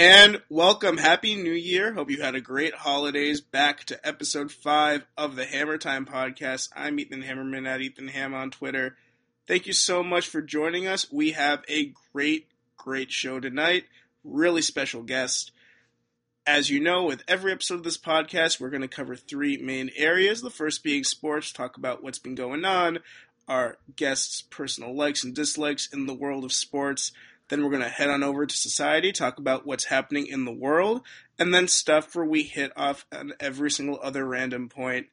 And welcome, happy new year. Hope you had a great holidays. Back to episode five of the Hammer Time podcast. I'm Ethan Hammerman at Ethan Ham on Twitter. Thank you so much for joining us. We have a great, great show tonight. Really special guest. As you know, with every episode of this podcast, we're going to cover three main areas. The first being sports, talk about what's been going on, our guests' personal likes and dislikes in the world of sports. Then we're going to head on over to society, talk about what's happening in the world, and then stuff where we hit off on every single other random point.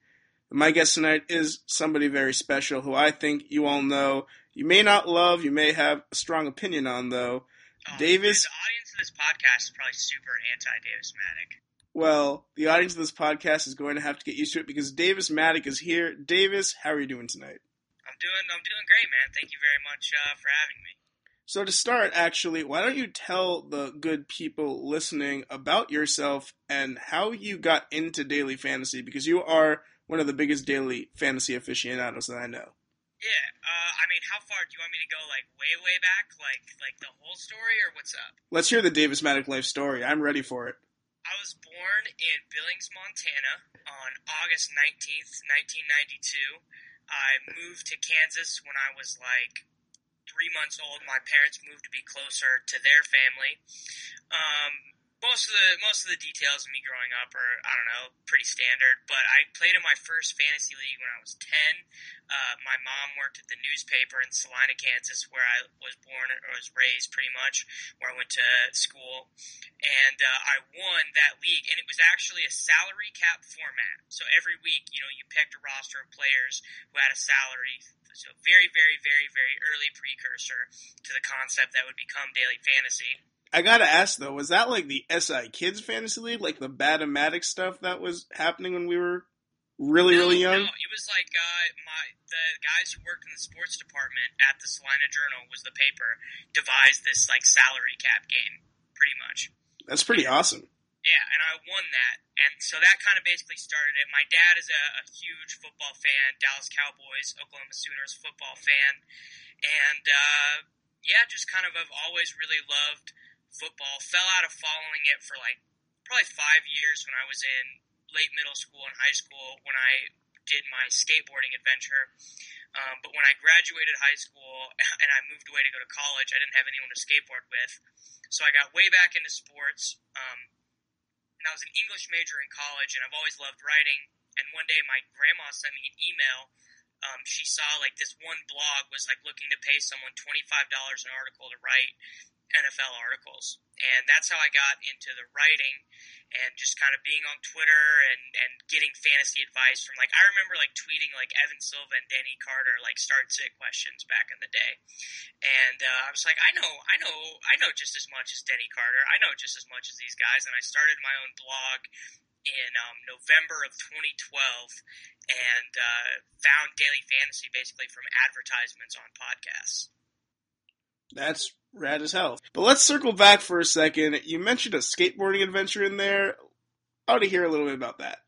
My guest tonight is somebody very special who I think you all know. You may not love, you may have a strong opinion on, though. Oh, Davis. The audience of this podcast is probably super anti-Davis Mattek. Well, the audience of this podcast is going to have to get used to it because Davis Mattek is here. Davis, how are you doing tonight? I'm doing, I'm doing great, man. Thank you very much uh, for having me. So to start, actually, why don't you tell the good people listening about yourself and how you got into daily fantasy? Because you are one of the biggest daily fantasy aficionados that I know. Yeah, uh, I mean, how far do you want me to go? Like way, way back, like like the whole story, or what's up? Let's hear the Davis Mattek life story. I'm ready for it. I was born in Billings, Montana, on August nineteenth, nineteen ninety-two. I moved to Kansas when I was like three months old. My parents moved to be closer to their family. Um, most of the most of the details of me growing up are I don't know pretty standard. But I played in my first fantasy league when I was ten. Uh, my mom worked at the newspaper in Salina, Kansas, where I was born or was raised, pretty much, where I went to school, and uh, I won that league. And it was actually a salary cap format. So every week, you know, you picked a roster of players who had a salary. So very, very, very, very precursor to the concept that would become daily fantasy. I gotta ask though, was that like the SI Kids Fantasy League, like the Batomatic stuff that was happening when we were really, no, really young? No, it was like uh, my the guys who worked in the sports department at the Salina Journal was the paper devised this like salary cap game, pretty much. That's pretty awesome. Yeah, and I won that, and so that kind of basically started it. My dad is a, a huge football fan, Dallas Cowboys, Oklahoma Sooners football fan, and uh, yeah, just kind of have always really loved football. Fell out of following it for like probably five years when I was in late middle school and high school when I did my skateboarding adventure. Um, but when I graduated high school and I moved away to go to college, I didn't have anyone to skateboard with. So I got way back into sports. Um, and I was an English major in college, and I've always loved writing. And one day, my grandma sent me an email. Um, she saw like this one blog was like looking to pay someone twenty five dollars an article to write NFL articles, and that's how I got into the writing and just kind of being on Twitter and, and getting fantasy advice from like I remember like tweeting like Evan Silva and Danny Carter like start sit questions back in the day, and uh, I was like I know I know I know just as much as Denny Carter. I know just as much as these guys, and I started my own blog in um, November of 2012 and uh, found daily fantasy basically from advertisements on podcasts. That's rad as hell. But let's circle back for a second. You mentioned a skateboarding adventure in there. I want to hear a little bit about that.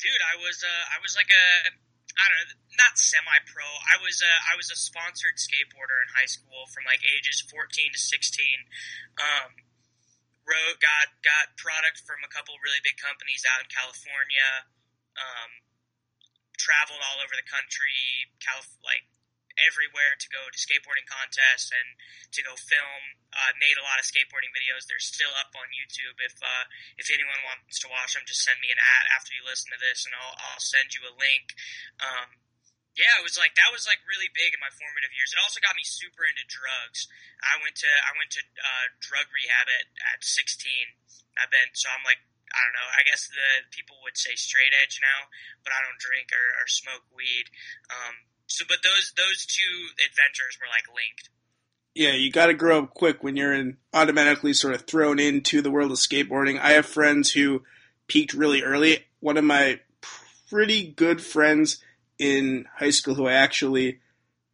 Dude, I was uh, I was like a I don't know, not semi-pro. I was a, I was a sponsored skateboarder in high school from like ages 14 to 16. Um, wrote got got product from a couple really big companies out in California. Um, traveled all over the country, Calif- like everywhere to go to skateboarding contests and to go film. Uh, made a lot of skateboarding videos. They're still up on YouTube. If uh, if anyone wants to watch them, just send me an ad after you listen to this, and I'll I'll send you a link. Um, yeah, it was like that was like really big in my formative years. It also got me super into drugs. I went to I went to uh, drug rehab at at 16. I've been so I'm like I don't know. I guess the people would say straight edge now, but I don't drink or, or smoke weed. Um, so, but those those two adventures were like linked. Yeah, you got to grow up quick when you're in automatically sort of thrown into the world of skateboarding. I have friends who peaked really early. One of my pretty good friends in high school who I actually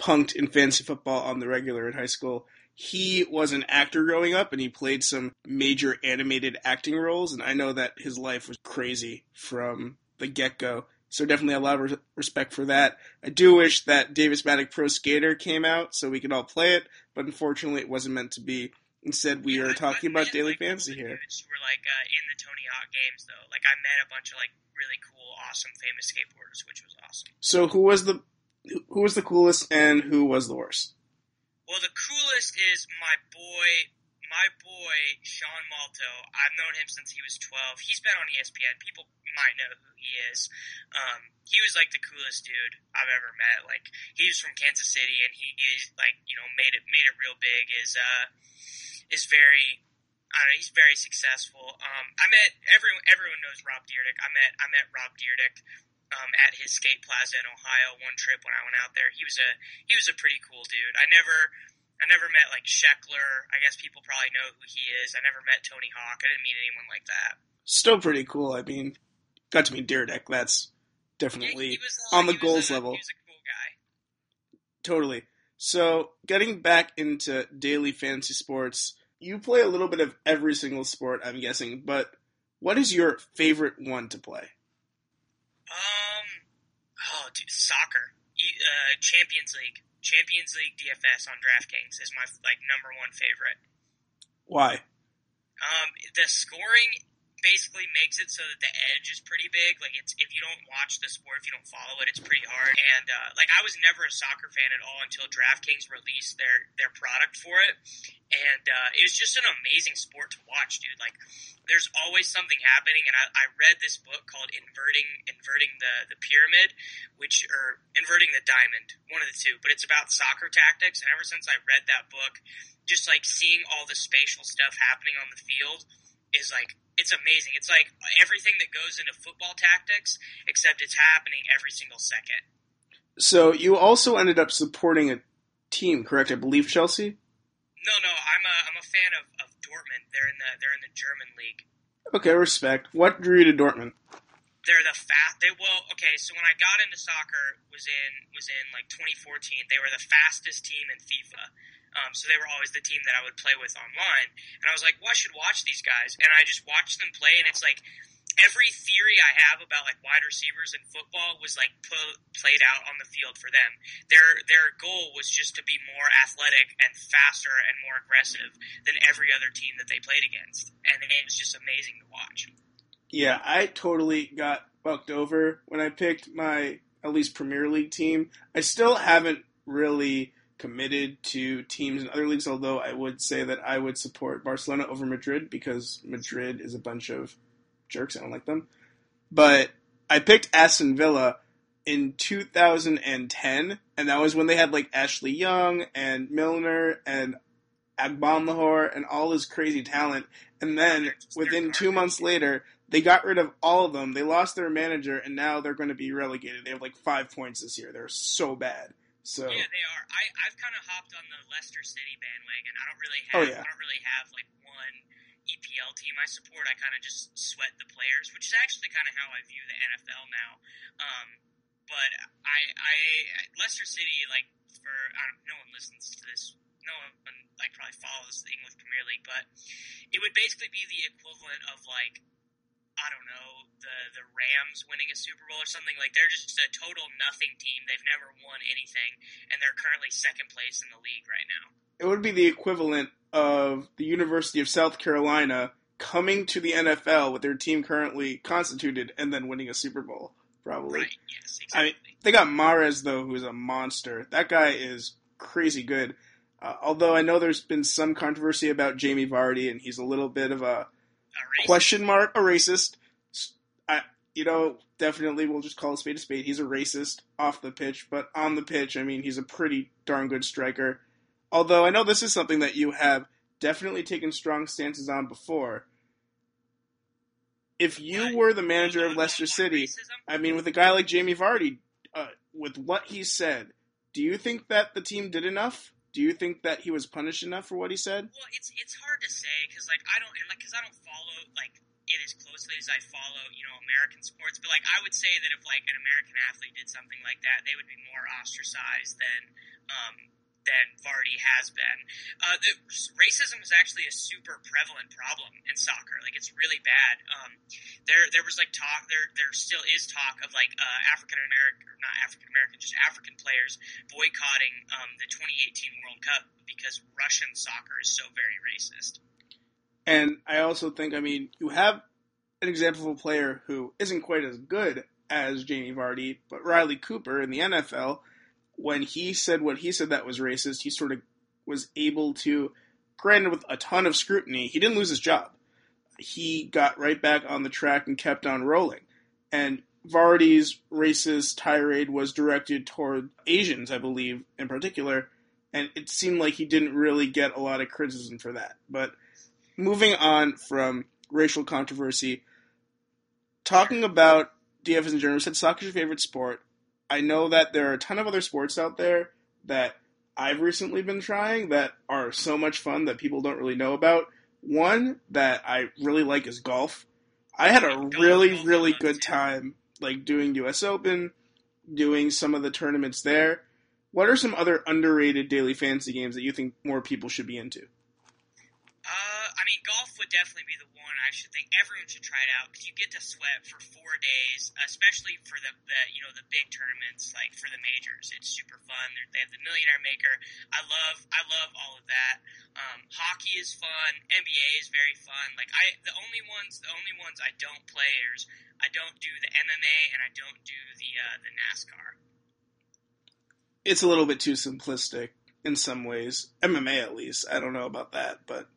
punked in fantasy football on the regular in high school. He was an actor growing up and he played some major animated acting roles and I know that his life was crazy from the get-go. So definitely a lot of respect for that. I do wish that Davis Mattek Pro Skater came out so we could all play it, but unfortunately it wasn't meant to be. Instead, we Yeah, are talking about daily like, fantasy here. Who were like uh, in the Tony Hawk games though. Like I met a bunch of like really cool, awesome, famous skateboarders, which was awesome. So, who was the who was the coolest and who was the worst? Well, the coolest is my boy, my boy Sean Malto. I've known him since he was 12. He's been on ESPN. People might know who he is. Um, he was like the coolest dude I've ever met. Like he's from Kansas City, and he is like you know made it made it real big. Is uh is very. I don't know, he's very successful. Um, I met everyone. Everyone knows Rob Dyrdek. I met I met Rob Dyrdek um, at his skate plaza in Ohio one trip when I went out there. He was a he was a pretty cool dude. I never I never met like Sheckler. I guess people probably know who he is. I never met Tony Hawk. I didn't meet anyone like that. Still pretty cool. I mean, got to meet Dyrdek. That's Yeah, definitely he was, uh, on the goals a- level. He was a cool guy. Totally. So, getting back into daily fantasy sports, you play a little bit of every single sport, I'm guessing, but what is your favorite one to play? Um, oh, dude, soccer, uh, Champions League, Champions League DFS on DraftKings is my like number one favorite. Why? Um, the scoring basically makes it so that the edge is pretty big. Like it's if you don't watch the sport, if you don't follow it, it's pretty hard. And uh, like I was never a soccer fan at all until DraftKings released their their product for it, and uh, it was just an amazing sport to watch, dude. Like there's always something happening, and I, I read this book called Inverting Inverting the the Pyramid, which or Inverting the Diamond, one of the two. But it's about soccer tactics, and ever since I read that book, just like seeing all the spatial stuff happening on the field is like it's amazing. It's like everything that goes into football tactics, except it's happening every single second. So, you also ended up supporting a team, correct? I believe Chelsea? No, no, I'm a I'm a fan of, of Dortmund. They're in the they're in the German league. Okay, respect. What drew you to Dortmund? They're the fast. They well, okay. So when I got into soccer, was in was in like 2014. They were the fastest team in FIFA. Um, so they were always the team that I would play with online. And I was like, well, I should watch these guys. And I just watched them play, and it's like every theory I have about like wide receivers in football was like pu- played out on the field for them. Their their goal was just to be more athletic and faster and more aggressive than every other team that they played against, and it was just amazing to watch. Yeah, I totally got bucked over when I picked my at least Premier League team. I still haven't really committed to teams in other leagues, although I would say that I would support Barcelona over Madrid because Madrid is a bunch of jerks. I don't like them. But I picked Aston Villa in 2010, and that was when they had like Ashley Young and Milner and Agbonlahor and all this crazy talent. And then within two months later, they got rid of all of them. They lost their manager, and now they're going to be relegated. They have like five points this year. They're so bad. So Yeah, they are. I, I've kind of hopped on the Leicester City bandwagon. I don't really Oh, have. yeah. I don't really have like one EPL team I support. I kind of just sweat the players, which is actually kind of how I view the NFL now. Um, but I, I, Leicester City, like for I don't, no one listens to this. No one like probably follows the English Premier League, but it would basically be the equivalent of like I don't know, the the Rams winning a Super Bowl or something. Like they're just a total nothing team. They've never won anything, and they're currently second place in the league right now. it would be the equivalent of the University of South Carolina coming to the NFL with their team currently constituted and then winning a Super Bowl. Probably. Right? Yes, I mean. They got Mahrez though, who's a monster. That guy is crazy good. Uh, although I know there's been some controversy about Jamie Vardy, and he's a little bit of a. question mark, a racist. I, you know, definitely we'll just call a spade a spade. He's a racist off the pitch, but on the pitch, I mean, he's a pretty darn good striker. Although I know this is something that you have definitely taken strong stances on before. If you were the manager of Leicester City? I mean, with a guy like Jamie Vardy, uh, with what he said, do you think that the team did enough? Do you think that he was punished enough for what he said? Well, it's it's hard to say because like I don't and like because I don't follow like it as closely as I follow you know American sports. But like I would say that if like an American athlete did something like that, they would be more ostracized than um, than Vardy has been. Uh, the, racism is actually a super prevalent problem in soccer. Like it's really bad. Um, there there was like talk there there still is talk of like uh, African American or not African American just African players boycotting um, the 2018 World Cup because Russian soccer is so very racist. And I also think I mean you have an example of a player who isn't quite as good as Jamie Vardy, but Riley Cooper in the NFL, when he said what he said that was racist, he sort of was able to, granted with a ton of scrutiny, he didn't lose his job. He got right back on the track and kept on rolling. And Vardy's racist tirade was directed toward Asians, I believe, in particular, and it seemed like he didn't really get a lot of criticism for that. But moving on from racial controversy, talking about DFS in general, said soccer's your favorite sport. I know that there are a ton of other sports out there that I've recently been trying that are so much fun that people don't really know about. One that I really like is golf. I had a really, really good time like doing US Open, doing some of the tournaments there. What are some other underrated daily fantasy games that you think more people should be into? Uh, I mean, golf would definitely be the I should think everyone should try it out because you get to sweat for four days, especially for the, the you know the big tournaments like for the majors. It's super fun. They're, they have the Millionaire Maker. I love I love all of that. Um, hockey is fun. NBA is very fun. Like I the only ones the only ones I don't play is I don't do the MMA and I don't do the uh, the NASCAR. It's a little bit too simplistic in some ways. MMA at least. I don't know about that, but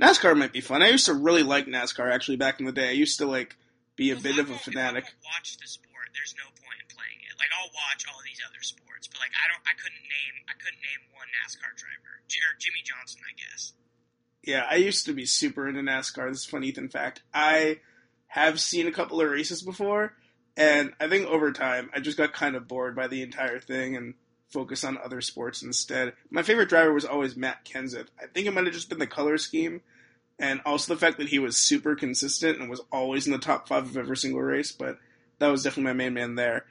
NASCAR might be fun. I used to really like NASCAR actually back in the day. I used to like be a well, bit of a fanatic. Watch the sport, there's no point in playing it. Like I'll watch all these other sports, but like I don't, I couldn't name, I couldn't name one NASCAR driver or Jimmie Johnson, I guess. Yeah, I used to be super into NASCAR. This is funny Ethan fact. I have seen a couple of races before, and I think over time I just got kind of bored by the entire thing and focus on other sports instead. My favorite driver was always Matt Kenseth. I think it might have just been the color scheme and also the fact that he was super consistent and was always in the top five of every single race, but that was definitely my main man there.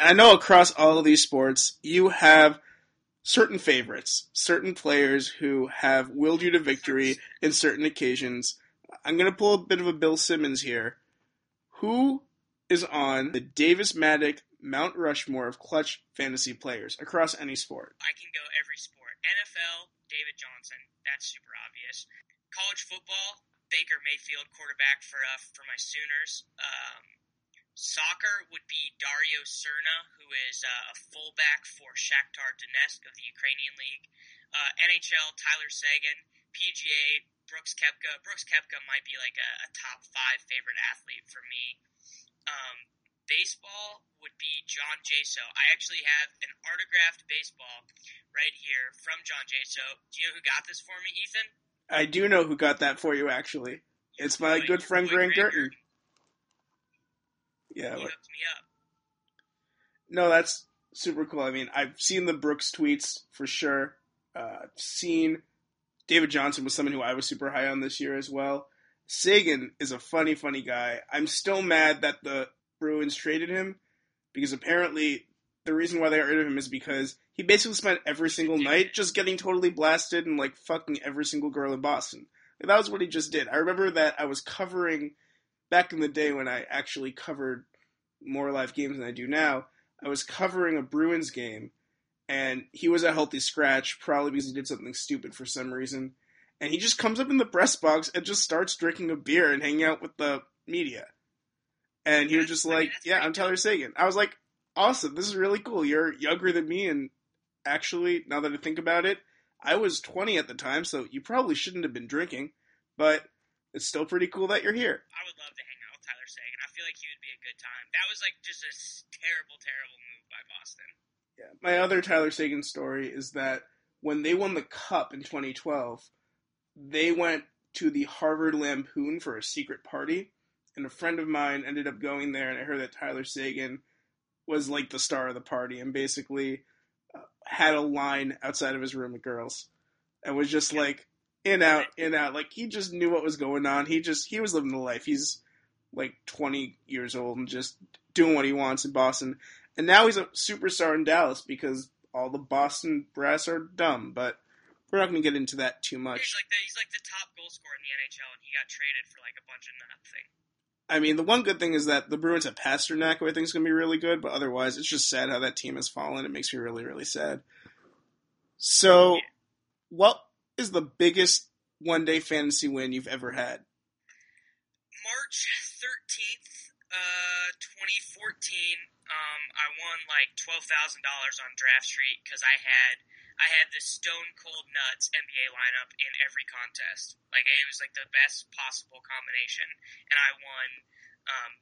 I know across all of these sports, you have certain favorites, certain players who have willed you to victory in certain occasions. I'm going to pull a bit of a Bill Simmons here. Who is on the Davis Mattek Mount Rushmore of clutch fantasy players across any sport? I can go every sport. NFL, David Johnson. That's super obvious. College football, Baker Mayfield, quarterback for uh, for my Sooners. Um, soccer would be Dario Srna, who is uh, a fullback for Shakhtar Donetsk of the Ukrainian League. Uh, NHL, Tyler Seguin. PGA, Brooks Koepka. Brooks Koepka might be like a, a top five favorite athlete for me. Um, baseball would be John Jaso. I actually have an autographed baseball right here from John Jaso. Do you know who got this for me, Ethan? I do know who got that for you, actually. It's my good friend Grant Girton. Yeah. He hooked me up. No, that's super cool. I mean, I've seen the Brooks tweets for sure. Uh, I've seen David Johnson was someone who I was super high on this year as well. Seguin is a funny, funny guy. I'm still mad that the Bruins traded him because apparently the reason why they got rid of him is because he basically spent every single night just getting totally blasted and like fucking every single girl in Boston. Like, that was what he just did. I remember that I was covering back in the day when I actually covered more live games than I do now. I was covering a Bruins game and he was a healthy scratch, probably because he did something stupid for some reason. And he just comes up in the press box and just starts drinking a beer and hanging out with the media. And he was just like, "Yeah, I'm Tyler Seguin. I was like, "Awesome! This is really cool. You're younger than me, and actually, now that I think about it, I was 20 at the time, so you probably shouldn't have been drinking. But it's still pretty cool that you're here." I would love to hang out with Tyler Seguin. I feel like he would be a good time. That was like just a terrible, terrible move by Boston. Yeah, my other Tyler Seguin story is that when they won the Cup in 2012, they went to the Harvard Lampoon for a secret party and a friend of mine ended up going there, and I heard that Tyler Seguin was like the star of the party, and basically uh, had a line outside of his room with girls, and was just like in out in out. Like he just knew what was going on. He just he was living the life. He's like 20 years old and just doing what he wants in Boston. And now he's a superstar in Dallas because all the Boston brass are dumb, but we're not going to get into that too much. He's like the he's like the top goal scorer in the NHL, and he got traded for like a bunch of nothing. I mean, the one good thing is that the Bruins have Pastrnak, who I think is going to be really good, but otherwise, it's just sad how that team has fallen. It makes me really, really sad. So, what is the biggest one day fantasy win you've ever had? March 13th, uh, 2014, um, I won like $12,000 on DraftStreet because I had I had the stone cold nuts NBA lineup in every contest. Like it was like the best possible combination, and I won um,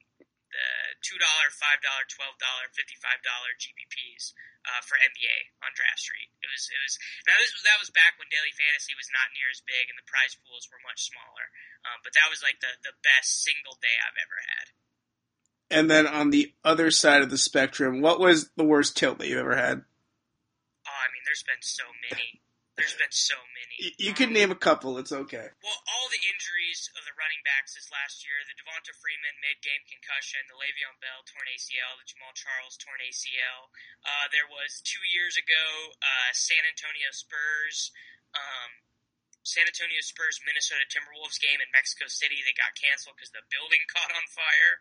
the two dollar, five dollar, twelve dollar, fifty five dollar GPPs uh, for NBA on DraftStreet. It was it was now this was that was back when daily fantasy was not near as big and the prize pools were much smaller. Um, but that was like the the best single day I've ever had. And then on the other side of the spectrum, what was the worst tilt that you ever had? There's been so many. There's been so many. You, you can name a couple. It's okay. Well, all the injuries of the running backs this last year, the Devonta Freeman mid-game concussion, the Le'Veon Bell torn ACL, the Jamaal Charles torn ACL. Uh, there was two years ago, uh, San Antonio Spurs, um, San Antonio Spurs Minnesota Timberwolves game in Mexico City that got canceled because the building caught on fire.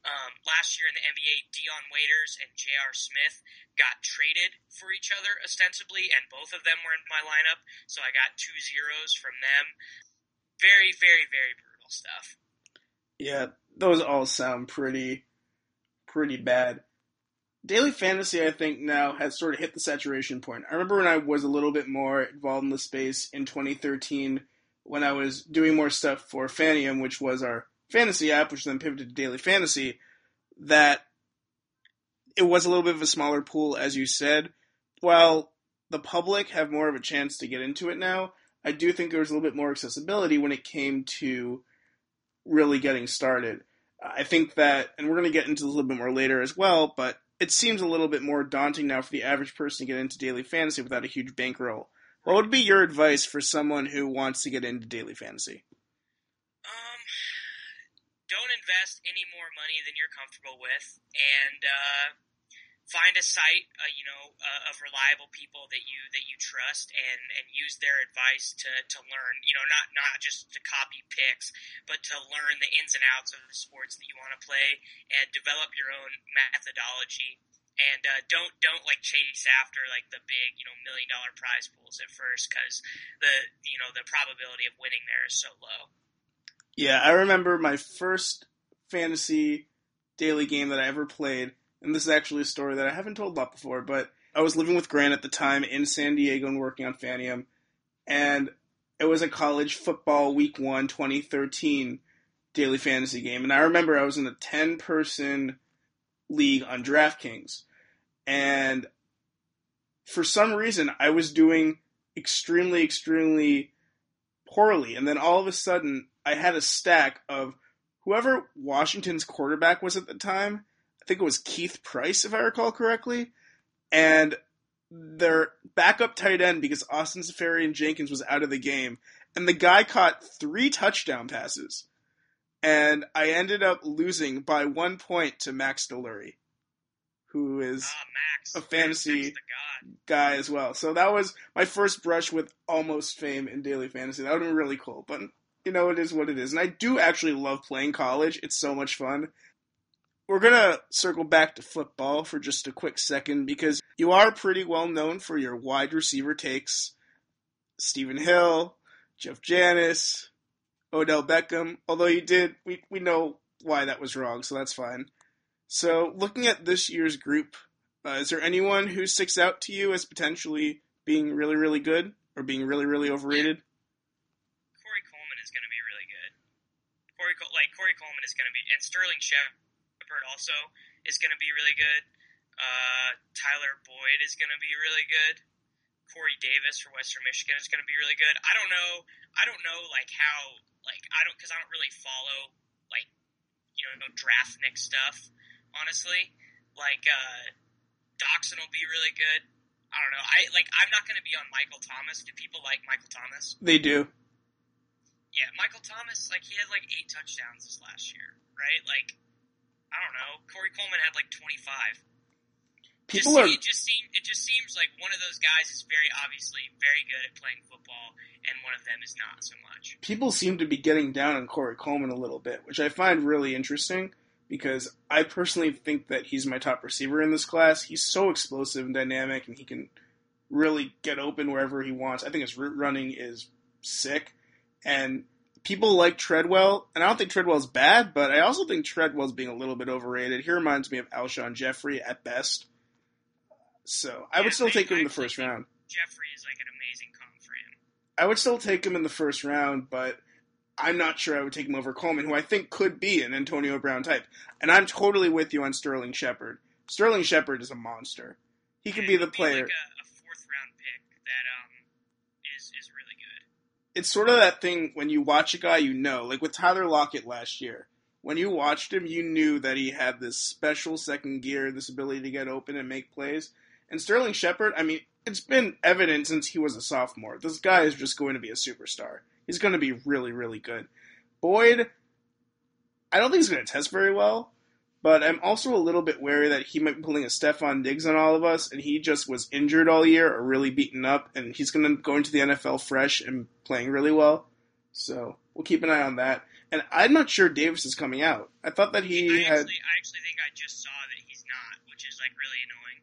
Um, last year in the NBA, Dion Waiters and J.R. Smith got traded for each other ostensibly, and both of them were in my lineup, so I got two zeros from them. Very, very, very brutal stuff. Yeah, those all sound pretty, pretty bad. Daily fantasy, I think, now has sort of hit the saturation point. I remember when I was a little bit more involved in the space in 2013 when I was doing more stuff for Fanium, which was our fantasy app, which then pivoted to daily fantasy, that it was a little bit of a smaller pool, as you said. While the public have more of a chance to get into it now, I do think there was a little bit more accessibility when it came to really getting started. I think that, and we're going to get into this a little bit more later as well, but it seems a little bit more daunting now for the average person to get into daily fantasy without a huge bankroll. What would be your advice for someone who wants to get into daily fantasy? Don't invest any more money than you're comfortable with, and uh, find a site, uh, you know, uh, of reliable people that you that you trust, and and use their advice to to learn. You know, not not just to copy picks, but to learn the ins and outs of the sports that you want to play, and develop your own methodology. And uh, don't don't like chase after like the big you know million dollar prize pools at first because the you know the probability of winning there is so low. Yeah, I remember my first fantasy daily game that I ever played, and this is actually a story that I haven't told a lot before, but I was living with Grant at the time in San Diego and working on Fanium, and it was a college football week one 2013 daily fantasy game. And I remember I was in a 10 person league on DraftKings, and for some reason I was doing extremely, extremely poorly. And then all of a sudden, I had a stack of whoever Washington's quarterback was at the time. I think it was Keith Price, if I recall correctly. And their backup tight end, because Austin Seferian Jenkins was out of the game, and the guy caught three touchdown passes. And I ended up losing by one point to Max Delury, who is Max, a fantasy guy as well. So that was my first brush with almost fame in daily fantasy. That would have been really cool. But you know, it is what it is. And I do actually love playing college. It's so much fun. We're gonna circle back to football for just a quick second because you are pretty well known for your wide receiver takes. Stephen Hill, Jeff Janis, Odell Beckham. Although you did, we we know why that was wrong, so that's fine. So looking at this year's group, uh, is there anyone who sticks out to you as potentially being really, really good or being really, really overrated? Corey Coleman is going to be really good. Corey, Col- like Corey Coleman is going to be, and Sterling Shepard also is going to be really good. Uh, Tyler Boyd is going to be really good. Corey Davis for Western Michigan is going to be really good. I don't know. I don't know like how like I don't because I don't really follow like you know draftnik stuff. Honestly, like uh, Doctson will be really good. I don't know. I like. I'm not going to be on Michael Thomas. Do people like Michael Thomas? They do. Yeah, Michael Thomas, like he had like eight touchdowns this last year, right? Like, I don't know. Corey Coleman had like 25. people just, are. It just seems it just seems like one of those guys is very obviously very good at playing football, and one of them is not so much. People seem to be getting down on Corey Coleman a little bit, which I find really interesting because I personally think that he's my top receiver in this class. He's so explosive and dynamic, and he can really get open wherever he wants. I think his route running is sick, and people like Treadwell, and I don't think Treadwell's bad, but I also think Treadwell's being a little bit overrated. He reminds me of Alshon Jeffery at best. So I Yeah, would still I- take him in I the first round. Jeffrey is like an amazing comp for him. I would still take him in the first round, but I'm not sure I would take him over Coleman, who I think could be an Antonio Brown type. And I'm totally with you on Sterling Shepard. Sterling Shepard is a monster. He could Yeah, be the player. like a, a fourth round pick that um is is really good. It's sort of that thing when you watch a guy you know, like with Tyler Lockett last year. When you watched him, you knew that he had this special second gear, this ability to get open and make plays. And Sterling Shepard, I mean, it's been evident since he was a sophomore. This guy is just going to be a superstar. He's going to be really, really good. Boyd, I don't think he's going to test very well, but I'm also a little bit wary that he might be pulling a Stefon Diggs on all of us, and he just was injured all year or really beaten up, and he's going to go into the NFL fresh and playing really well. So we'll keep an eye on that. And I'm not sure Davis is coming out. I thought that he I had. I actually think I just saw that he's not, which is like really annoying.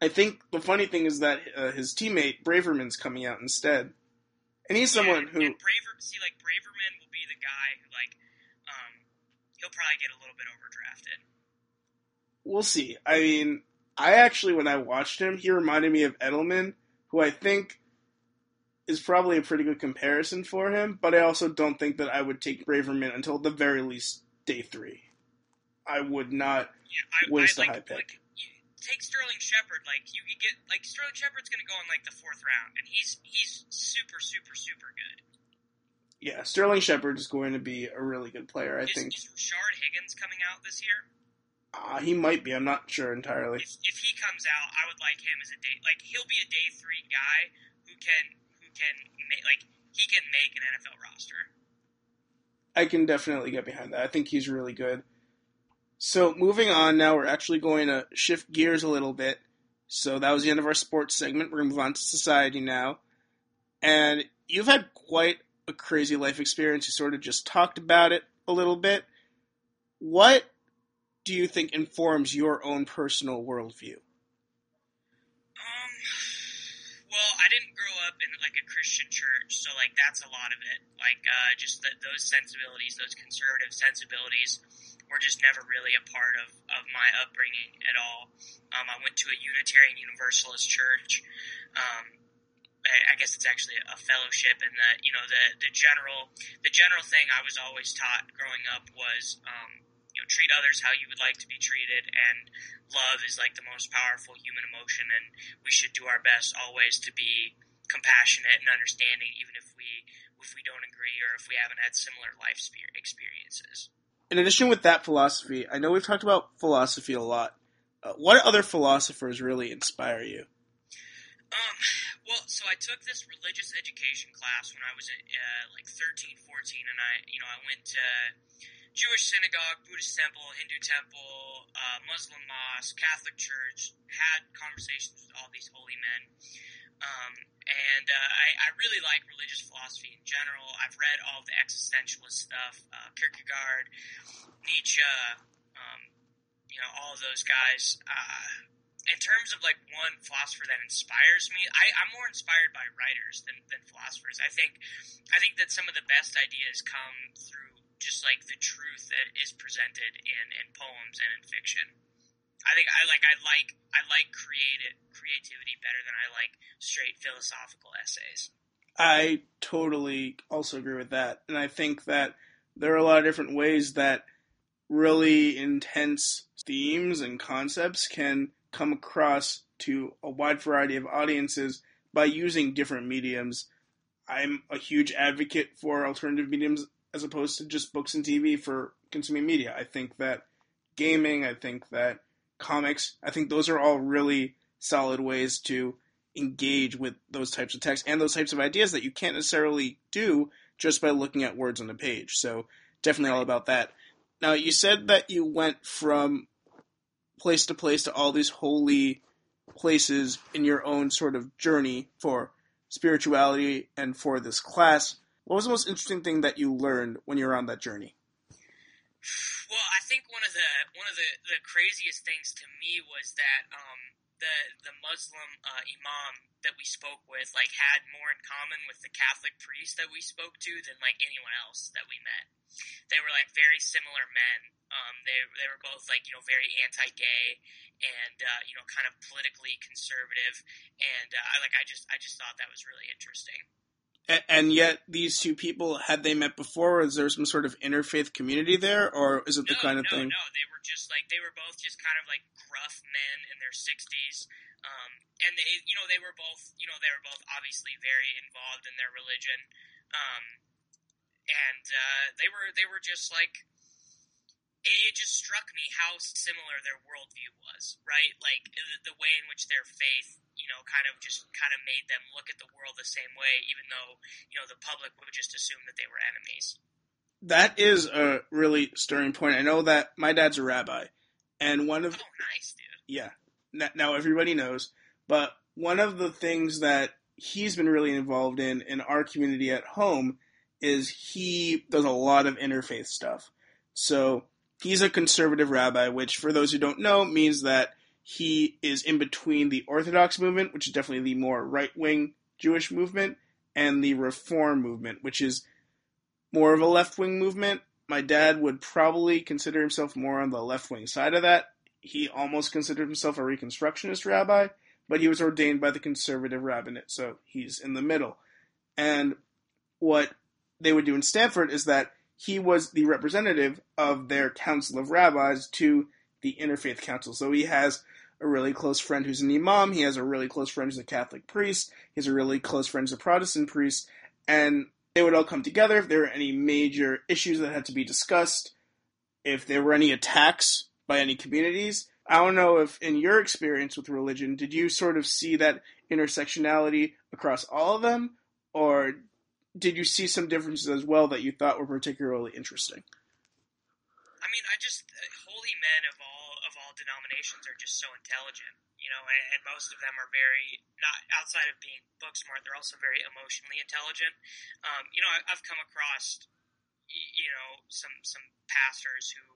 I think the funny thing is that uh, his teammate Braverman's coming out instead, and he's someone Yeah, who and Braver see like Braverman will be the guy who like he'll probably get a little bit overdrafted. we'll see. I mean, I actually when I watched him, he reminded me of Edelman, who I think is probably a pretty good comparison for him. But I also don't think that I would take Braverman until the very least day three. I would not. Yeah, I, Waste I, a like, high pick. Like, take Sterling Shepard. Like you, you get like Sterling Shepard's going to go in like the fourth round, and he's he's super super super good. Yeah, Sterling Shepard is going to be a really good player. I is, think is Rashard Higgins coming out this year? uh, he might be. I'm not sure entirely. If, if he comes out, I would like him as a day like he'll be a day three guy who can who can make like he can make an NFL roster. I can definitely get behind that. I think he's really good. So moving on now, we're actually going to shift gears a little bit. So that was the end of our sports segment. We're going to move on to society now. And you've had quite a crazy life experience. You sort of just talked about it a little bit. What do you think informs your own personal worldview? Um, well, I didn't grow up in like a Christian church, so like that's a lot of it. Like uh, just the, those sensibilities, those conservative sensibilities, were just never really a part of, of my upbringing at all. Um, I went to a Unitarian Universalist church. Um, I, guess it's actually a fellowship, and the you know the the general the general thing I was always taught growing up was um, you know treat others how you would like to be treated, and love is like the most powerful human emotion, and we should do our best always to be compassionate and understanding, even if we if we don't agree or if we haven't had similar life experiences. In addition with that philosophy, I know we've talked about philosophy a lot. Uh, what other philosophers really inspire you? Um, well, so I took this religious education class when I was uh, like 13, 14, and I, you know, I went to Jewish synagogue, Buddhist temple, Hindu temple, uh, Muslim mosque, Catholic church, had conversations with all these holy men. Um, and uh, I, I really like religious philosophy in general. I've read all the existentialist stuff, uh, Kierkegaard, Nietzsche, um, you know, all of those guys. In terms of like one philosopher that inspires me, I, I'm more inspired by writers than, than philosophers. I think I think that some of the best ideas come through just like the truth that is presented in, in poems and in fiction. I think I like I like I like creative creativity better than I like straight philosophical essays. I totally also agree with that. And I think that there are a lot of different ways that really intense themes and concepts can come across to a wide variety of audiences by using different mediums. I'm a huge advocate for alternative mediums as opposed to just books and TV for consuming media. I think that gaming, I think that comics, I think those are all really solid ways to engage with those types of texts and those types of ideas that you can't necessarily do just by looking at words on a page. So definitely all about that. Now you said that you went from place to place to all these holy places in your own sort of journey for spirituality and for this class. What was the most interesting thing that you learned when you were on that journey? Well, I think one of the one of the, the craziest things to me was that um, the the Muslim uh, imam that we spoke with like had more in common with the Catholic priest that we spoke to than like anyone else that we met. They were like very similar men. Um, they they were both like you know very anti-gay and uh, you know kind of politically conservative, and uh, like I just I just thought that was really interesting. And yet, these two people had they met before? Is there some sort of interfaith community there, or is it the kind of no, thing? No, they were just like they were both just kind of like gruff men in their sixties, um, and they, you know, they were both, you know, they were both obviously very involved in their religion, um, and uh, they were they were just like it, just struck me how similar their worldview was, right? Like the, way in which their faith you know, kind of just kind of made them look at the world the same way, even though, you know, the public would just assume that they were enemies. That is a really stirring point. I know that my dad's a rabbi, and one of oh, nice, dude. Yeah, now everybody knows, but one of the things that he's been really involved in in our community at home is he does a lot of interfaith stuff. So he's a conservative rabbi, which for those who don't know means that he is in between the Orthodox movement, which is definitely the more right wing Jewish movement, and the Reform movement, which is more of a left wing movement. My dad would probably consider himself more on the left wing side of that. He almost considered himself a Reconstructionist rabbi, but he was ordained by the conservative rabbinate, so he's in the middle. And what they would do in Stanford is that he was the representative of their council of rabbis to the Interfaith Council. So he has a really close friend who's an imam. He has a really close friend who's a Catholic priest. He has a really close friend who's a Protestant priest. And they would all come together if there were any major issues that had to be discussed, if there were any attacks by any communities. I don't know if, in your experience with religion, did you sort of see that intersectionality across all of them, or did you see some differences as well that you thought were particularly interesting? I mean, I just uh, holy men of all denominations are just so intelligent, you know, and, and most of them are very not outside of being book smart. They're also very emotionally intelligent. Um, you know, I, I've come across, you know, some some pastors who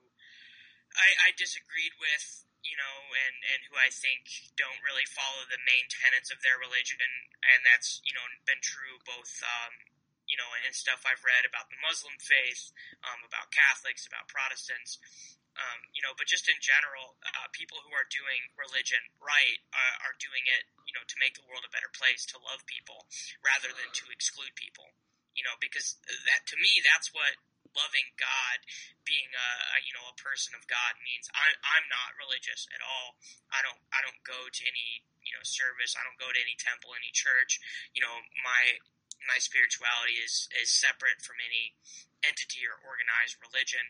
I, I disagreed with, you know, and, and who I think don't really follow the main tenets of their religion, and, and that's you know been true both, um, you know, and stuff I've read about the Muslim faith, um, about Catholics, about Protestants, um, you know, but just in general, uh, people who are doing religion right uh, are doing it, you know, to make the world a better place, to love people rather than to exclude people. You know, because that to me, that's what loving God, being a, a you know a person of God means. I, I'm not religious at all. I don't I don't go to any you know service. I don't go to any temple, any church. You know, my my spirituality is is separate from any entity or organized religion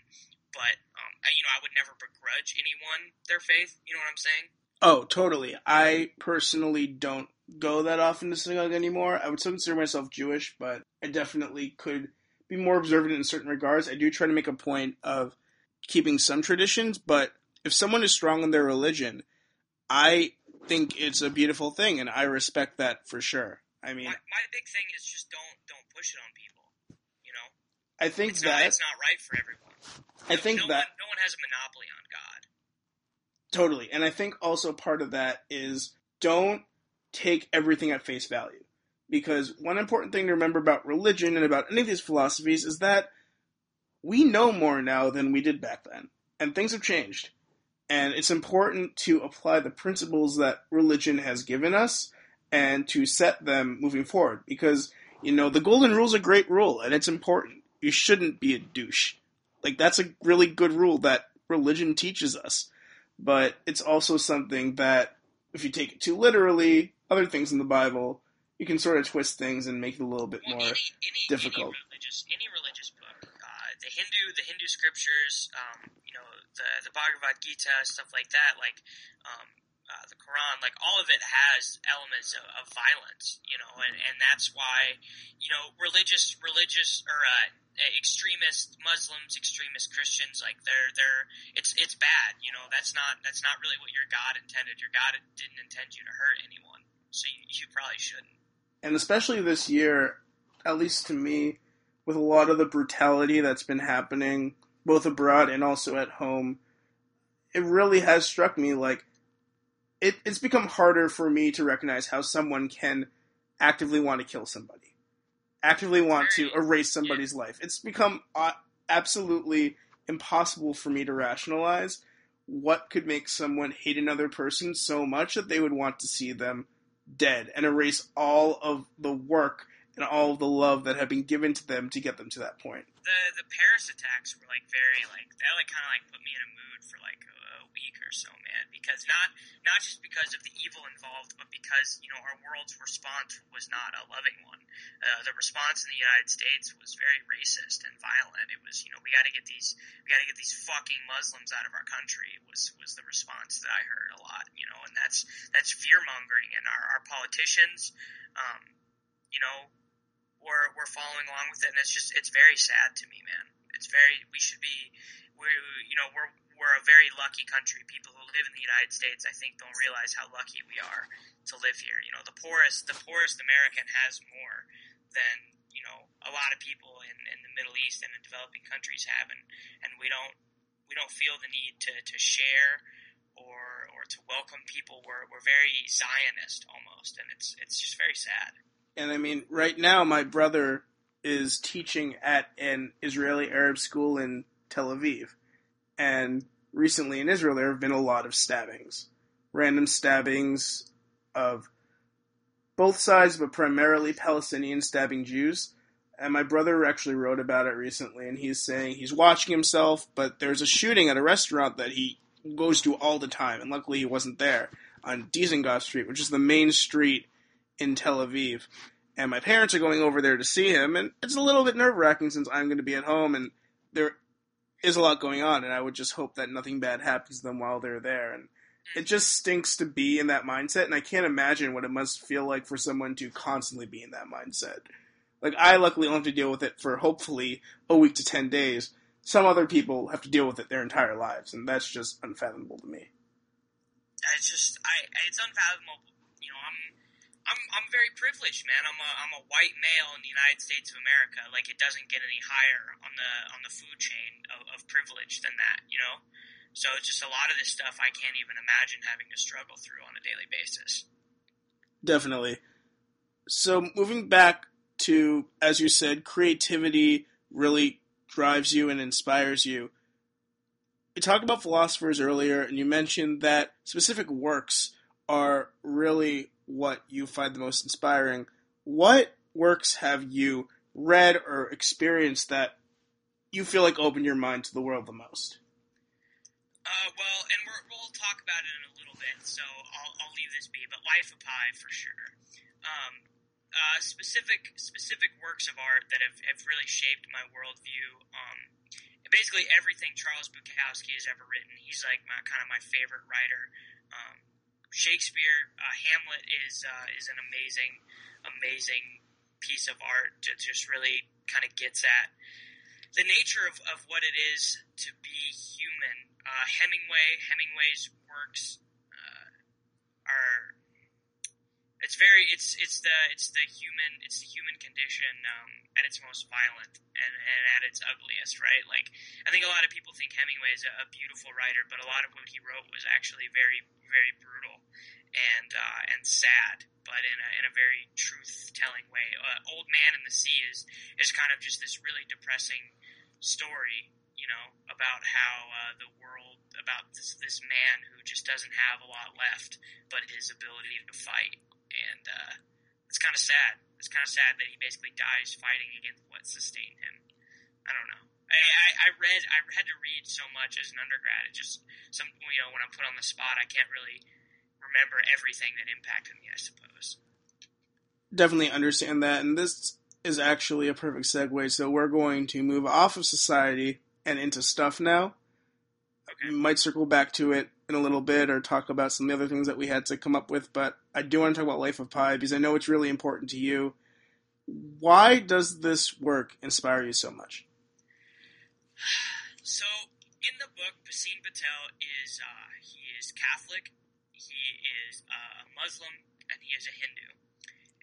but um, I, you know, I would never begrudge anyone their faith. You know what I'm saying? Oh, totally. I personally don't go that often to synagogue anymore. I would still consider myself Jewish, but I definitely could be more observant in certain regards. I do try to make a point of keeping some traditions, but if someone is strong in their religion, I think it's a beautiful thing, and I respect that for sure. I mean, my, my big thing is just don't don't push it on people. You know, I think it's that not, it's not right for everyone. I think no that one, no one has a monopoly on God. Totally. And I think also part of that is don't take everything at face value. Because one important thing to remember about religion and about any of these philosophies is that we know more now than we did back then. And things have changed. And it's important to apply the principles that religion has given us and to set them moving forward. Because, you know, the golden rule is a great rule and it's important. You shouldn't be a douche. Like that's a really good rule that religion teaches us. But it's also something that if you take it too literally, other things in the Bible, you can sort of twist things and make it a little bit well, more any, any, difficult. Any religious, any religious book, uh, the Hindu, the Hindu scriptures, um, you know, the the Bhagavad Gita, stuff like that. Like, um, uh, the Quran, like all of it has elements of, of violence, you know, and, and that's why, you know, religious, religious or uh, extremist Muslims, extremist Christians, like they're they're it's it's bad, you know. That's not that's not really what your God intended. Your God didn't intend you to hurt anyone, so you, you probably shouldn't. And especially this year, at least to me, with a lot of the brutality that's been happening both abroad and also at home, it really has struck me like it, it's become harder for me to recognize how someone can actively want to kill somebody, actively want to erase somebody's life. It's become uh, absolutely impossible for me to rationalize what could make someone hate another person so much that they would want to see them dead and erase all of the work and all of the love that had been given to them to get them to that point. The the Paris attacks were like very like that like kind of like put me in a mood for like a week or so, man. Because not not just because of the evil involved, but because you know our world's response was not a loving one. Uh, the response in the United States was very racist and violent. It was you know we got to get these we got to get these fucking Muslims out of our country. Was was the response that I heard a lot, you know, and that's that's fear mongering, and our our politicians, um, you know we're we're following along with it, and it's just it's very sad to me, man. It's very we should be we you know we're we're a very lucky country. People who live in the United States, I think, don't realize how lucky we are to live here. You know, the poorest the poorest American has more than you know a lot of people in, in the Middle East and in developing countries have, and and we don't we don't feel the need to to share or or to welcome people. We're we're very Zionist almost, and it's it's just very sad. And I mean, right now, my brother is teaching at an Israeli Arab school in Tel Aviv. And recently in Israel, there have been a lot of stabbings. Random stabbings of both sides, but primarily Palestinians stabbing Jews. And my brother actually wrote about it recently, and he's saying he's watching himself, but there's a shooting at a restaurant that he goes to all the time, and luckily he wasn't there on Dizengoff Street, which is the main street in Tel Aviv, and my parents are going over there to see him, and it's a little bit nerve wracking since I'm going to be at home and there is a lot going on, and I would just hope that nothing bad happens to them while they're there. And it just stinks to be in that mindset, and I can't imagine what it must feel like for someone to constantly be in that mindset. Like, I luckily only have to deal with it for hopefully a week to 10 days. Some other people have to deal with it their entire lives, and that's just unfathomable to me. It's just, I, it's unfathomable. I'm I'm very privileged, man. I'm a I'm a white male in the United States of America. Like it doesn't get any higher on the on the food chain of, of privilege than that, you know. So it's just a lot of this stuff I can't even imagine having to struggle through on a daily basis. Definitely. So moving back to, as you said, creativity really drives you and inspires you. You talked about philosophers earlier, and you mentioned that specific works are really what you find the most inspiring. What works have you read or experienced that you feel like opened your mind to the world the most? Uh, well, and we will talk about it in a little bit, so I'll, I'll leave this be. But Life of Pi for sure. Um, uh, specific specific works of art that have, have really shaped my worldview. Um, basically everything Charles Bukowski has ever written. He's like my kind of my favorite writer. Um, Shakespeare, uh, Hamlet is uh, is an amazing, amazing piece of art. That just really kind of gets at the nature of, of what it is to be human. Uh, Hemingway, Hemingway's works uh, are it's very it's it's the it's the human it's the human condition um, at its most violent and, and at its ugliest right? Like i think a lot of people think hemingway is a, a beautiful writer but a lot of what he wrote was actually very very brutal and uh, and sad but in a, in a very truth telling way. Uh, old man in the sea is is kind of just this really depressing story you know about how uh, the world about this this man who just doesn't have a lot left but his ability to fight and uh, it's kind of sad. It's kind of sad that he basically dies fighting against what sustained him. I don't know. I, I, I read I had to read so much as an undergrad. It just some you know when I'm put on the spot, I can't really remember everything that impacted me. I suppose. Definitely understand that, and this is actually a perfect segue. So we're going to move off of society and into stuff now. Okay. We might circle back to it in a little bit or talk about some of the other things that we had to come up with, but I do want to talk about Life of Pi because I know it's really important to you. Why does this work inspire you so much? So, in the book, Piscine Patel is uh, he is Catholic, he is uh, a Muslim, and he is a Hindu.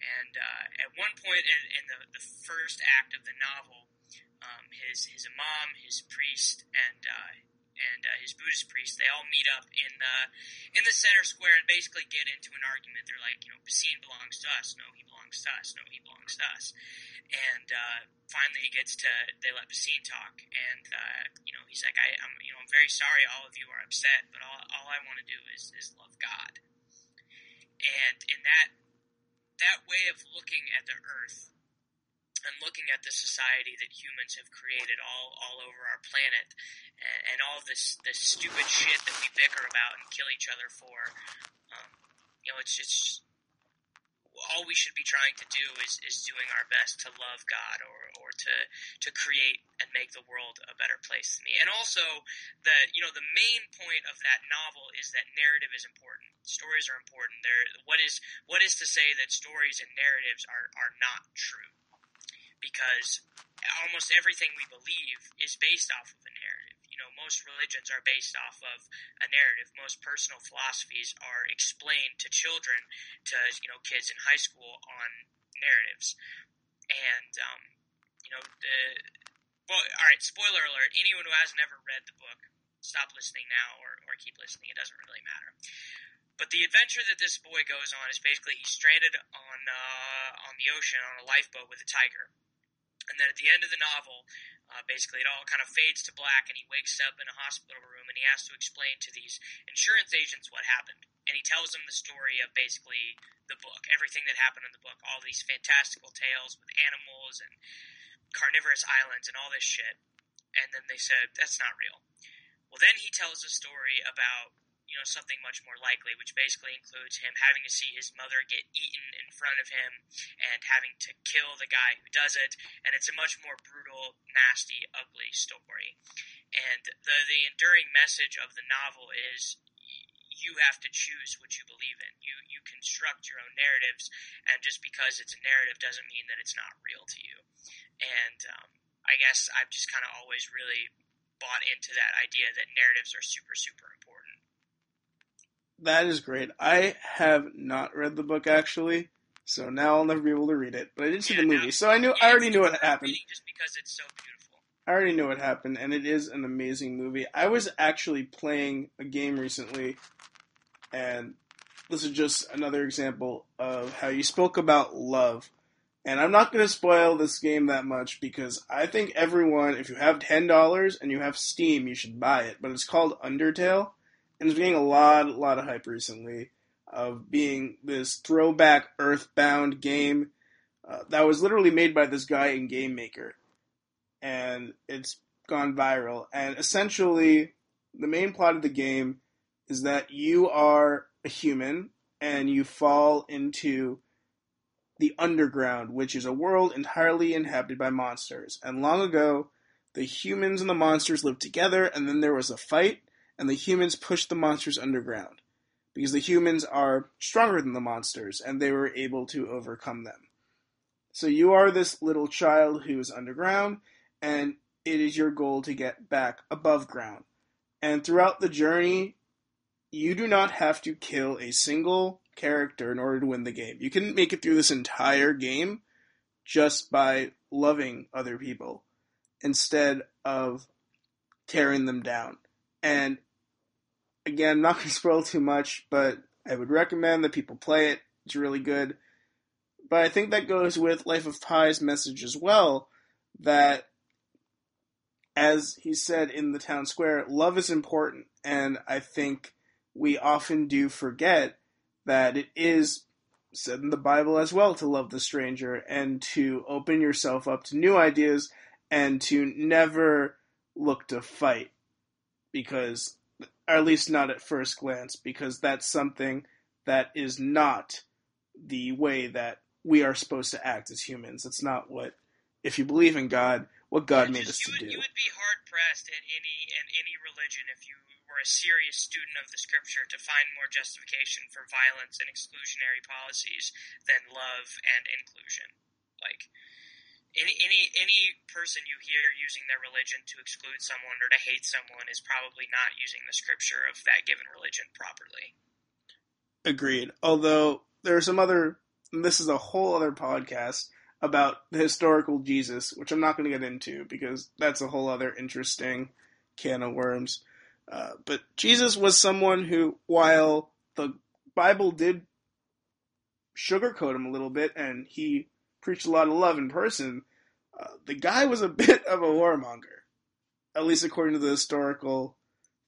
And uh, at one point in, in the, the first act of the novel, um, his his imam, his priest, and uh, and uh, his Buddhist priest, they all meet up in the in the center square and basically get into an argument. They're like, you know, Piscine belongs to us. No, he belongs to us. No, he belongs to us. And uh, finally, he gets to they let Piscine talk, and uh, you know, he's like, I, am you know, I'm very sorry, all of you are upset, but all, all I want to do is is love God. And in that that way of looking at the earth and looking at the society that humans have created all, all over our planet and, and all this this stupid shit that we bicker about and kill each other for. Um, you know, it's just all we should be trying to do is, is doing our best to love God or, or to to create and make the world a better place to me. And also the you know the main point of that novel is that narrative is important. Stories are important. There what is what is to say that stories and narratives are, are not true because almost everything we believe is based off of a narrative. You know, most religions are based off of a narrative. Most personal philosophies are explained to children, to you know, kids in high school on narratives. And um, you know, the well, all right. Spoiler alert: anyone who has never read the book, stop listening now or, or keep listening. It doesn't really matter. But the adventure that this boy goes on is basically he's stranded on uh, on the ocean on a lifeboat with a tiger and then at the end of the novel, uh, basically it all kind of fades to black, and he wakes up in a hospital room, and he has to explain to these insurance agents what happened. And he tells them the story of basically the book, everything that happened in the book, all these fantastical tales with animals and carnivorous islands and all this shit. And then they said that's not real. Well, then he tells a story about you know something much more likely, which basically includes him having to see his mother get eaten in front of him and having to kill the guy who does it. And it's a much more brutal, nasty, ugly story. And the the enduring message of the novel is you have to choose what you believe in. You you construct your own narratives, and just because it's a narrative doesn't mean that it's not real to you. And um, I guess I've just kind of always really bought into that idea that narratives are super super important. That is great. I have not read the book actually, so now I'll never be able to read it. But I did see yeah, the movie, so I knew I already knew what happened. Just because it's so beautiful. I already knew what happened, and it is an amazing movie. I was actually playing a game recently, and this is just another example of how you spoke about love. And I'm not going to spoil this game that much because I think everyone, if you have $10 and you have Steam, you should buy it. But it's called Undertale and it's getting a lot, a lot of hype recently of being this throwback Earthbound game uh, that was literally made by this guy in Game Maker, and it's gone viral. And essentially, the main plot of the game is that you are a human and you fall into the underground, which is a world entirely inhabited by monsters. And long ago, the humans and the monsters lived together, and then there was a fight, and the humans pushed the monsters underground because the humans are stronger than the monsters and they were able to overcome them. So you are this little child who is underground and it is your goal to get back above ground. And throughout the journey, you do not have to kill a single character in order to win the game. You can make it through this entire game just by loving other people instead of tearing them down. And again, not going to spoil too much, but I would recommend that people play it. It's really good. But I think that goes with Life of Pi's message as well that, as he said in the town square, love is important. And I think we often do forget that it is said in the Bible as well to love the stranger and to open yourself up to new ideas and to never look to fight because or at least not at first glance, because that's something that is not the way that we are supposed to act as humans. It's not what, if you believe in God, what God Yeah, made us to would, do. You would be hard pressed in any in any religion if you were a serious student of the scripture to find more justification for violence and exclusionary policies than love and inclusion. Like any any any person you hear using their religion to exclude someone or to hate someone is probably not using the scripture of that given religion properly. Agreed. Although there are some other, this is a whole other podcast about the historical Jesus, which I'm not going to get into because that's a whole other interesting can of worms. Uh, but Jesus was someone who, while the Bible did sugarcoat him a little bit and he preached a lot of love in person, uh, the guy was a bit of a warmonger, at least according to the historical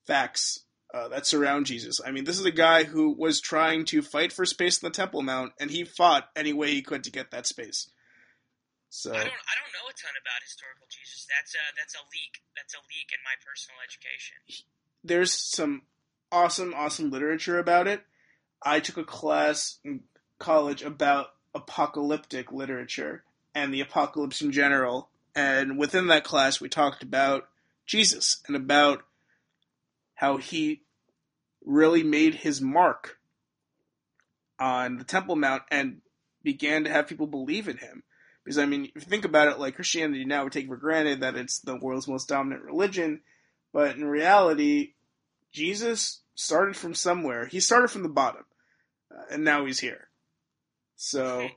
facts uh, that surround Jesus. I mean, this is a guy who was trying to fight for space in the Temple Mount, and he fought any way he could to get that space. So I don't I don't know a ton about historical Jesus. That's a that's a leak. That's a leak in my personal education. there's some awesome, awesome literature about it. I took a class in college about apocalyptic literature and the apocalypse in general, and within that class, we talked about Jesus and about how he really made his mark on the Temple Mount and began to have people believe in him. Because I mean, if you think about it, like Christianity now, we take for granted that it's the world's most dominant religion, but in reality, Jesus started from somewhere. He started from the bottom, uh, and now he's here. So,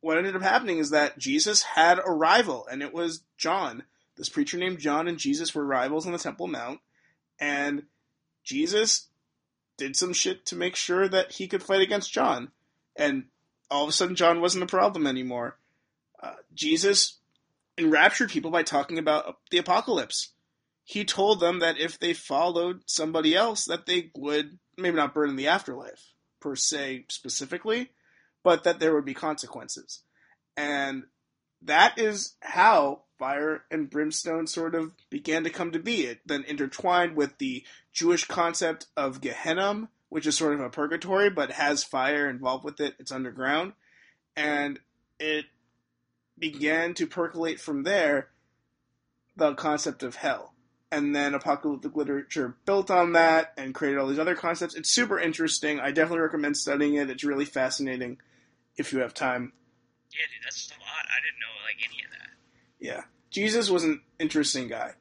what ended up happening is that Jesus had a rival, and it was John. This preacher named John and Jesus were rivals on the Temple Mount, and Jesus did some shit to make sure that he could fight against John. And all of a sudden, John wasn't a problem anymore. Uh, Jesus enraptured people by talking about the apocalypse he told them that if they followed somebody else that they would maybe not burn in the afterlife per se specifically but that there would be consequences and that is how fire and brimstone sort of began to come to be it then intertwined with the jewish concept of gehenna which is sort of a purgatory but has fire involved with it it's underground and it began to percolate from there the concept of hell and then apocalyptic literature built on that and created all these other concepts. It's super interesting. I definitely recommend studying it. It's really fascinating if you have time. Yeah, dude, that's a lot. I didn't know like any of that. Yeah. Jesus was an interesting guy.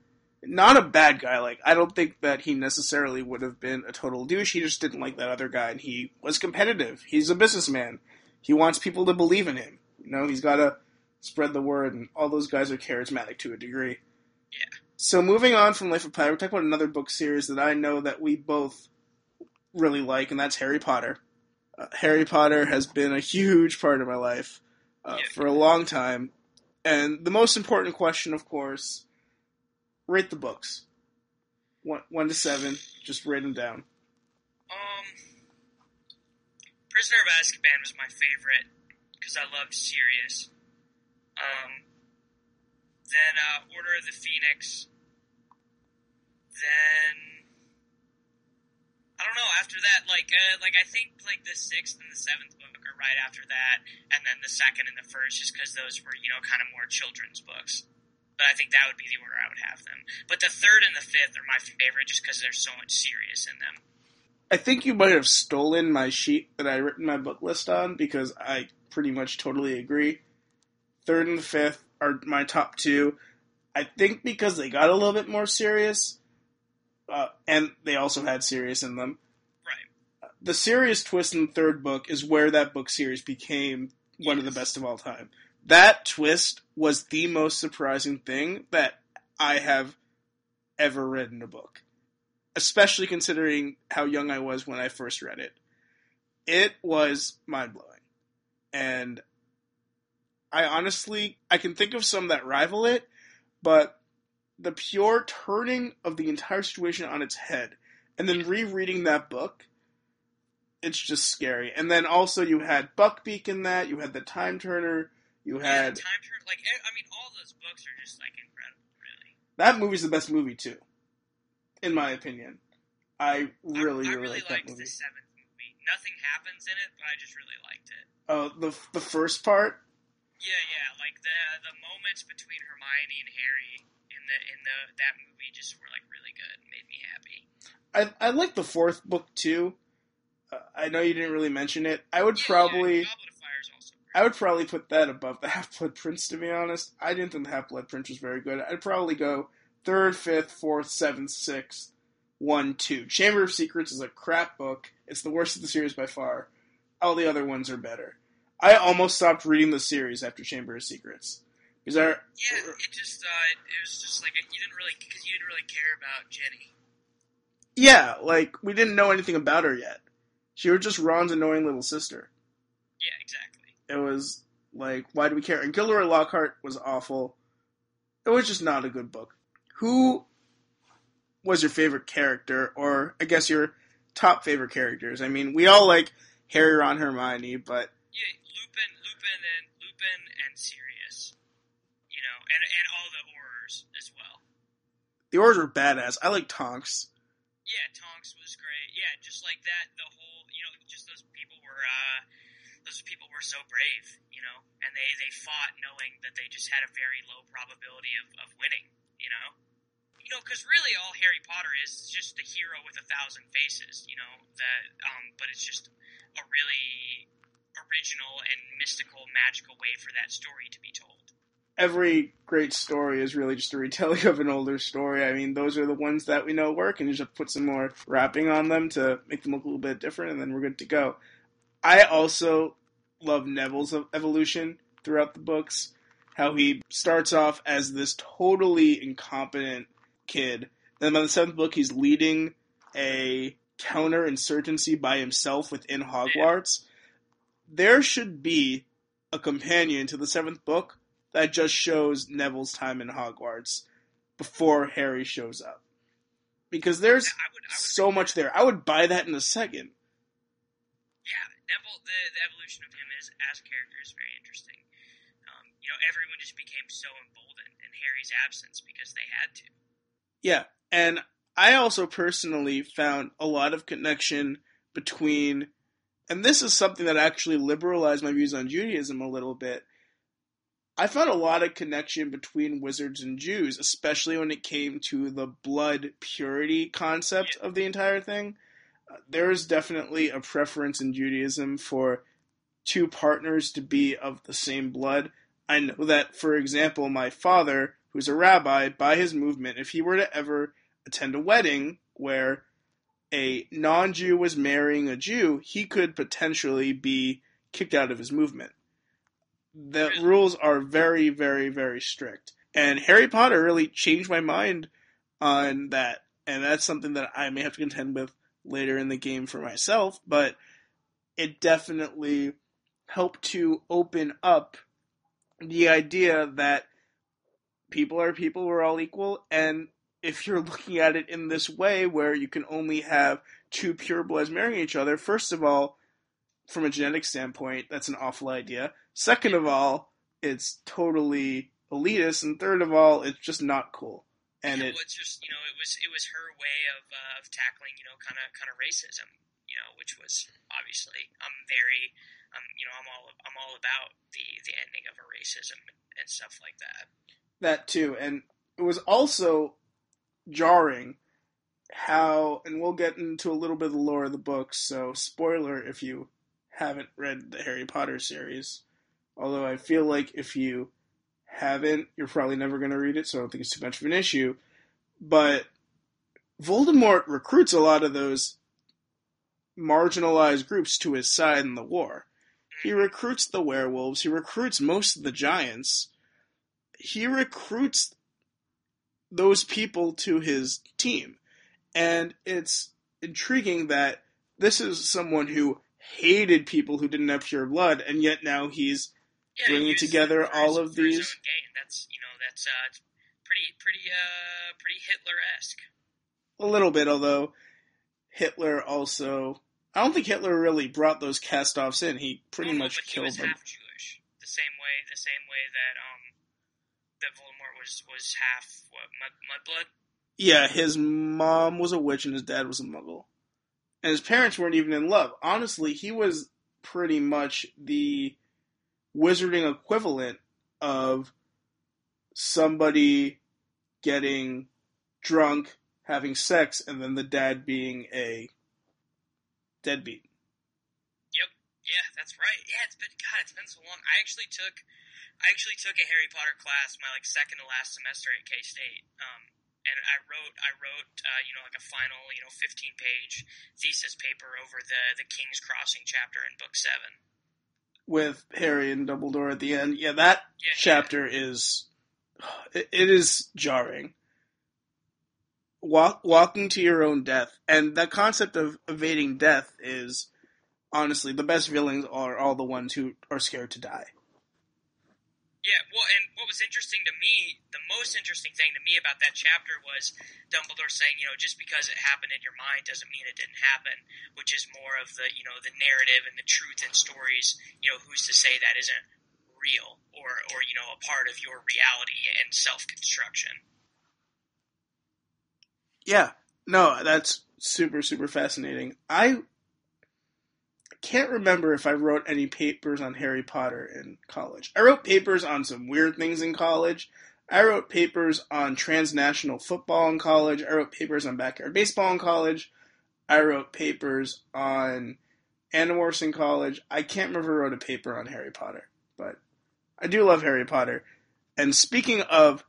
Not a bad guy. Like, I don't think that he necessarily would have been a total douche. He just didn't like that other guy, and he was competitive. He's a businessman. He wants people to believe in him. You know, he's got to spread the word, and all those guys are charismatic to a degree. Yeah. So moving on from Life of Pi, we're talking about another book series that I know that we both really like, and that's Harry Potter. Uh, Harry Potter has been a huge part of my life uh, for a long time, and the most important question, of course, rate the books. One, one to seven, just rate them down. Um, Prisoner of Azkaban was my favorite because I loved Sirius. Um, then uh, Order of the Phoenix. Then I don't know. After that, like, uh, like I think like the sixth and the seventh book are right after that, and then the second and the first, just because those were you know kind of more children's books. But I think that would be the order I would have them. But the third and the fifth are my favorite, just because there's so much Sirius in them. I think you might have stolen my sheet that I written my book list on because I pretty much totally agree. Third and fifth are my top two. I think because they got a little bit more serious, uh, and they also had Sirius in them. Right. The Sirius twist in the third book is where that book series became one of the best of all time. That twist was the most surprising thing that I have ever read in a book, especially considering how young I was when I first read it. It was mind blowing, and I honestly I can think of some that rival it, but the pure turning of the entire situation on its head, and then rereading that book, it's just scary. And then also you had Buckbeak in that, you had the Time Turner, you Yeah, had the time turn like I mean all those books are just like incredible, really. that movie's the best movie too, in my opinion. I really, I, I really, really liked movie. the seventh movie. Nothing happens in it, but I just really liked it. Oh, the the first part, Yeah, yeah, like the the moments between Hermione and Harry the in the that movie just were like really good, made me happy. I I like the fourth book too. Uh, I know you didn't really mention it. I would Yeah, probably. yeah, of Fire is also great. I would probably put that above the Half Blood Prince, to be honest. I didn't think the Half Blood Prince was very good. I'd probably go third, fifth, fourth, seventh, sixth, one, two. Chamber of Secrets is a crap book. It's the worst of the series by far. All the other ones are better. I almost stopped reading the series after Chamber of Secrets because I, Yeah, it just uh, it, was just like you didn't really because you didn't really care about Ginny. yeah, like we didn't know anything about her yet. She was just Ron's annoying little sister. Yeah, exactly. It was like, why do we care? And Gilderoy Lockhart was awful. It was just not a good book. Who was your favorite character, or I guess your top favorite characters? I mean, we all like Harry, Ron, Hermione, but Yeah, Lupin, Lupin, and Lupin and Sirius. And and all the Aurors as well. the Aurors were badass. I like Tonks. Yeah, Tonks was great. Yeah, just like that, the whole you know, just those people were uh, those people were so brave, you know, and they they fought knowing that they just had a very low probability of of winning, you know. You know, because really all Harry Potter is is just a hero with a thousand faces, you know. That, um, but it's just a really original and mystical, magical way for that story to be told. Every great story is really just a retelling of an older story. I mean, those are the ones that we know work, and you just put some more wrapping on them to make them look a little bit different, and then we're good to go. I also love Neville's evolution throughout the books. How he starts off as this totally incompetent kid. Then by the seventh book, he's leading a counterinsurgency by himself within Hogwarts. There should be a companion to the seventh book that just shows Neville's time in Hogwarts before Harry shows up. Because there's I would, I would so much there. I would buy that in a second. yeah, Neville, the, the evolution of him as a character is very interesting. Um, you know, everyone just became so emboldened in Harry's absence because they had to. Yeah, and I also personally found a lot of connection between, and this is something that actually liberalized my views on Judaism a little bit. I found a lot of connection between wizards and Jews, especially when it came to the blood purity concept of the entire thing. Uh, there is definitely a preference in Judaism for two partners to be of the same blood. I know that, for example, my father, who's a rabbi, by his movement, if he were to ever attend a wedding where a non Jew was marrying a Jew, he could potentially be kicked out of his movement. The rules are very, very, very strict. And Harry Potter really changed my mind on that. And that's something that I may have to contend with later in the game for myself, but it definitely helped to open up the idea that people are people, we're all equal, and if you're looking at it in this way where you can only have two purebloods marrying each other, first of all, from a genetic standpoint, that's an awful idea. Second of all, it's totally elitist, and third of all, it's just not cool. And Yeah, it well, it's just you know, it was it was her way of uh, of tackling you know kind of kind of racism, you know, which was obviously I'm very um you know I'm all I'm all about the the ending of a racism and stuff like that. that too, and it was also jarring how, and we'll get into a little bit of the lore of the book So, spoiler if you haven't read the Harry Potter series. Although I feel like if you haven't, you're probably never going to read it, so I don't think it's too much of an issue. But Voldemort recruits a lot of those marginalized groups to his side in the war. He recruits the werewolves, he recruits most of the giants, he recruits those people to his team. And it's intriguing that this is someone who hated people who didn't have pure blood, and yet now he's Yeah, Bringing he together all of these- That's you know that's uh it's pretty pretty uh pretty Hitler esque. a little bit, although Hitler also. I don't think Hitler really brought those cast offs in. He pretty no, much killed them. half Jewish, the same way the same way that um that Voldemort was was half what mud, mudblood. Yeah, his mom was a witch and his dad was a muggle. And his parents weren't even in love. Honestly, he was pretty much the wizarding equivalent of somebody getting drunk, having sex, and then the dad being a deadbeat. Yep. Yeah, that's right. Yeah, it's been God, it's been so long. I actually took I actually took a Harry Potter class my like second to last semester at K State. Um, and I wrote I wrote uh, you know like a final you know 15 page thesis paper over the the King's Crossing chapter in book 7 with Harry and Dumbledore at the end. Yeah, that Yeah, chapter is it, it is jarring. Walk, walking to your own death, and that concept of evading death is honestly the best villains are all the ones who are scared to die. Yeah, well, and what was interesting to me, the most interesting thing to me about that chapter was Dumbledore saying, you know, just because it happened in your mind doesn't mean it didn't happen, which is more of the, you know, the narrative and the truth in stories. You know, who's to say that isn't real or, or you know, a part of your reality and self construction? Yeah, no, that's super super fascinating. I can't remember if I wrote any papers on Harry Potter in college. I wrote papers on some weird things in college. I wrote papers on transnational football in college. I wrote papers on backyard baseball in college. I wrote papers on Animorphs in college. I can't remember I wrote a paper on Harry Potter, but I do love Harry Potter. And speaking of,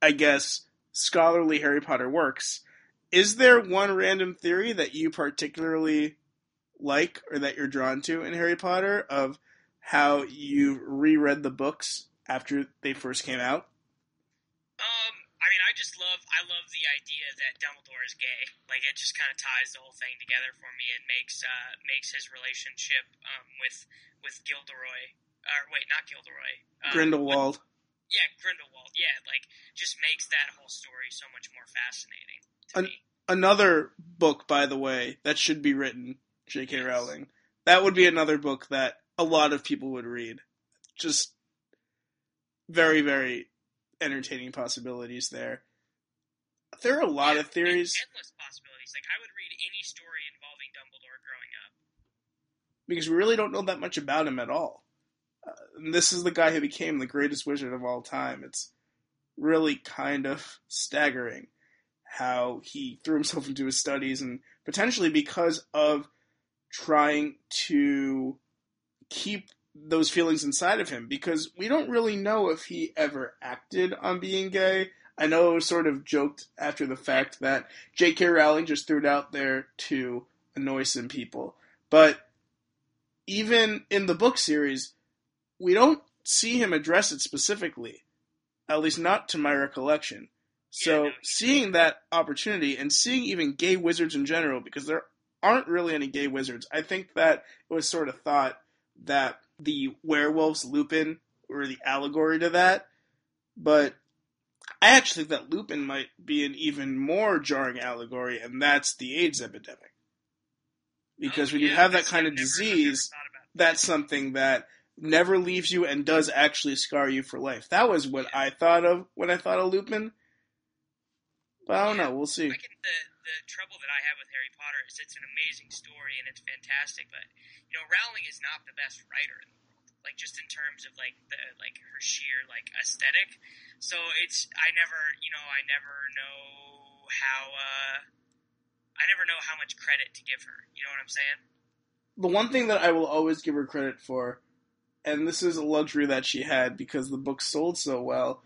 I guess, scholarly Harry Potter works, is there one random theory that you particularly like or that you're drawn to in Harry Potter of how you reread the books after they first came out? Um, I mean, I just love, I love the idea that Dumbledore is gay. Like, it just kind of ties the whole thing together for me and makes, uh, makes his relationship, um, with, with Gilderoy, or wait, not Gilderoy. Uh, Grindelwald. Yeah, Grindelwald. Yeah, like just makes that whole story so much more fascinating to An- me. Another book, by the way, that should be written, J.K. Rowling. That would be another book that a lot of people would read. Just very, very entertaining possibilities there. There are a lot Yeah, of theories. endless possibilities. Like I would read any story involving Dumbledore growing up. because we really don't know that much about him at all. Uh, and this is the guy who became the greatest wizard of all time. It's really kind of staggering how he threw himself into his studies and potentially because of trying to keep those feelings inside of him because we don't really know if he ever acted on being gay. I know it was sort of joked after the fact that J.K. Rowling just threw it out there to annoy some people. But even in the book series, we don't see him address it specifically, at least not to my recollection. So Yeah, seeing that opportunity and seeing even gay wizards in general, because there aren't really any gay wizards, I think that it was sort of thought that the werewolves Lupin were the allegory to that. But I actually think that Lupin might be an even more jarring allegory, and that's the AIDS epidemic. Because Oh, when you have that kind I've of never- disease, never thought about that. that's something that never leaves you and does actually scar you for life. That was what I thought of when I thought of Lupin. But I don't know. We'll see. I can, the the trouble that I have with Harry Potter is it's an amazing story and it's fantastic, but you know Rowling is not the best writer in the world. Like just in terms of like the like her sheer like aesthetic. So it's I never you know I never know how uh I never know how much credit to give her. You know what I'm saying? the one thing that I will always give her credit for, and this is a luxury that she had because the book sold so well,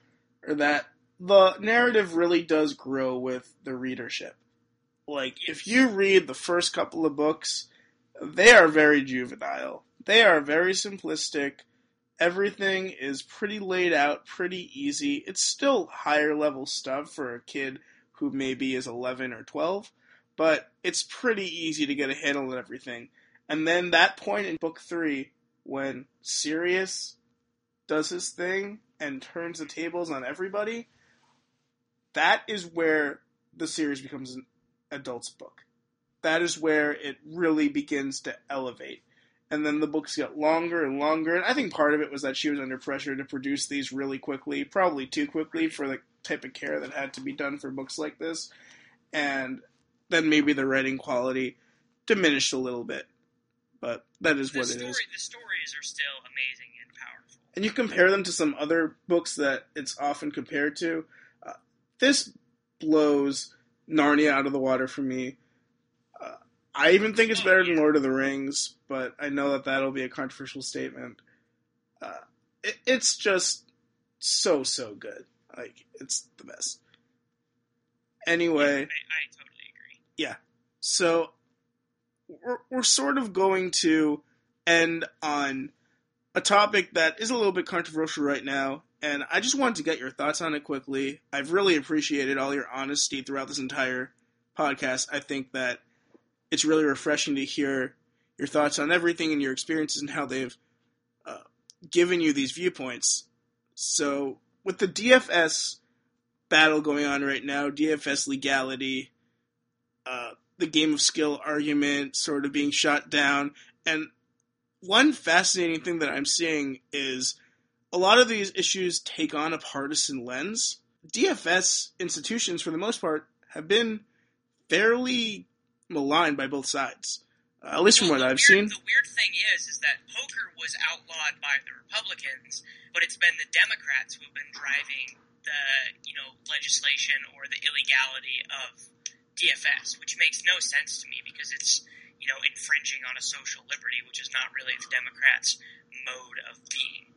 or that the narrative really does grow with the readership. Like, if you read the first couple of books, they are very juvenile. They are very simplistic. Everything is pretty laid out, pretty easy. It's still higher level stuff for a kid who maybe is 11 or 12, but it's pretty easy to get a handle on everything. And then that point in book three, when Sirius does his thing and turns the tables on everybody, that is where the series becomes an adult's book. That is where it really begins to elevate. And then the books get longer and longer. And I think part of it was that she was under pressure to produce these really quickly, probably too quickly for the type of care that had to be done for books like this. And then maybe the writing quality diminished a little bit. But that is The what story it is. the stories are still amazing and powerful. and you compare them to some other books that it's often compared to, uh, this blows Narnia out of the water for me. Uh, I even think it's better than Lord of the Rings, but I know that that'll be a controversial statement. Uh, it, it's just so so good. Like it's the best. Anyway, I, I totally agree. Yeah. So we're, we're sort of going to end on a topic that is a little bit controversial right now, and I just wanted to get your thoughts on it quickly. I've really appreciated all your honesty throughout this entire podcast. I think that it's really refreshing to hear your thoughts on everything and your experiences and how they've uh, given you these viewpoints. So, with the DFS battle going on right now, DFS legality, uh, the game of skill argument sort of being shot down, and one fascinating thing that I'm seeing is a lot of these issues take on a partisan lens. DFS institutions, for the most part, have been fairly maligned by both sides, uh, at least from Well, what I've weird, seen. The weird thing is, is that poker was outlawed by the Republicans, but it's been the Democrats who have been driving the, you know, legislation or the illegality of DFS, which makes no sense to me because it's, you know, infringing on a social liberty, which is not really the Democrats' mode of being.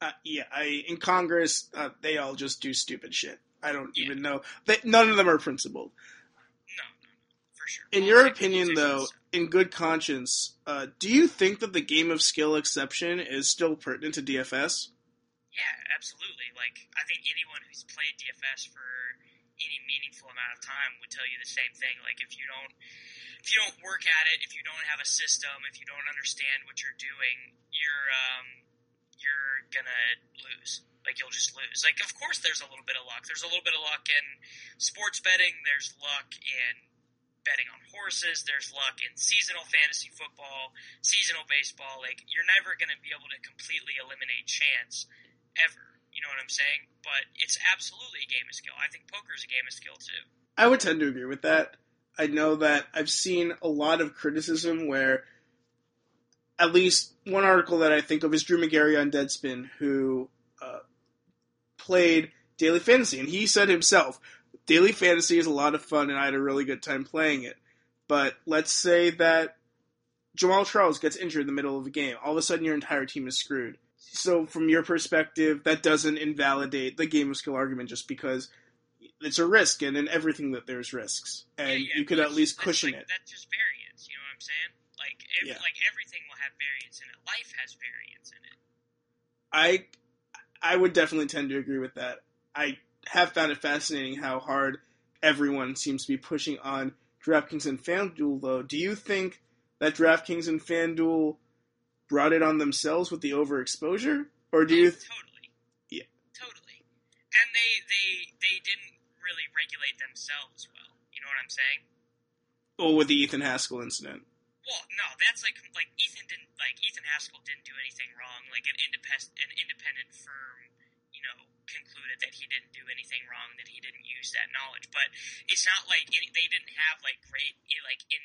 Uh, yeah, I in Congress, uh, they all just do stupid shit. I don't Yeah. even know. They, none of them are principled. No, no, no, for sure. In Well, your opinion, though, in good conscience, uh, do you think that the game of skill exception is still pertinent to DFS? Yeah, absolutely. Like I think anyone who's played DFS for any meaningful amount of time would tell you the same thing. Like if you don't if you don't work at it, if you don't have a system, if you don't understand what you're doing, you're um, you're gonna lose. Like you'll just lose. Like of course there's a little bit of luck. There's a little bit of luck in sports betting. There's luck in betting on horses. There's luck in seasonal fantasy football, seasonal baseball. Like you're never gonna be able to completely eliminate chance ever. You know what I'm saying? But it's absolutely a game of skill. I think poker is a game of skill too. I would tend to agree with that. I know that I've seen a lot of criticism where, at least one article that I think of is Drew Magary on Deadspin, who uh, played Daily Fantasy, and he said himself, Daily Fantasy is a lot of fun, and I had a really good time playing it. But let's say that Jamaal Charles gets injured in the middle of a game. All of a sudden, your entire team is screwed. So, from your perspective, that doesn't invalidate the game of skill argument just because it's a risk, and in everything that there's risks, and Yeah, yeah, you could at least cushion like, it. That's just variance. You know what I'm saying? Like, ev- Yeah. like everything have variance in it. Life has variance in it. I I would definitely tend to agree with that. I have found it fascinating how hard everyone seems to be pushing on DraftKings and FanDuel, though. Do you think that DraftKings and FanDuel brought it on themselves with the overexposure, or do you? Th- totally. Yeah. Totally. And they they they didn't really regulate themselves well. You know what I'm saying? well, with the Ethan Haskell incident, Well, no, that's like like Ethan didn't like Ethan Haskell didn't do anything wrong. Like an independent an independent firm, you know, concluded that he didn't do anything wrong, that he didn't use that knowledge. But it's not like any, they didn't have like great like in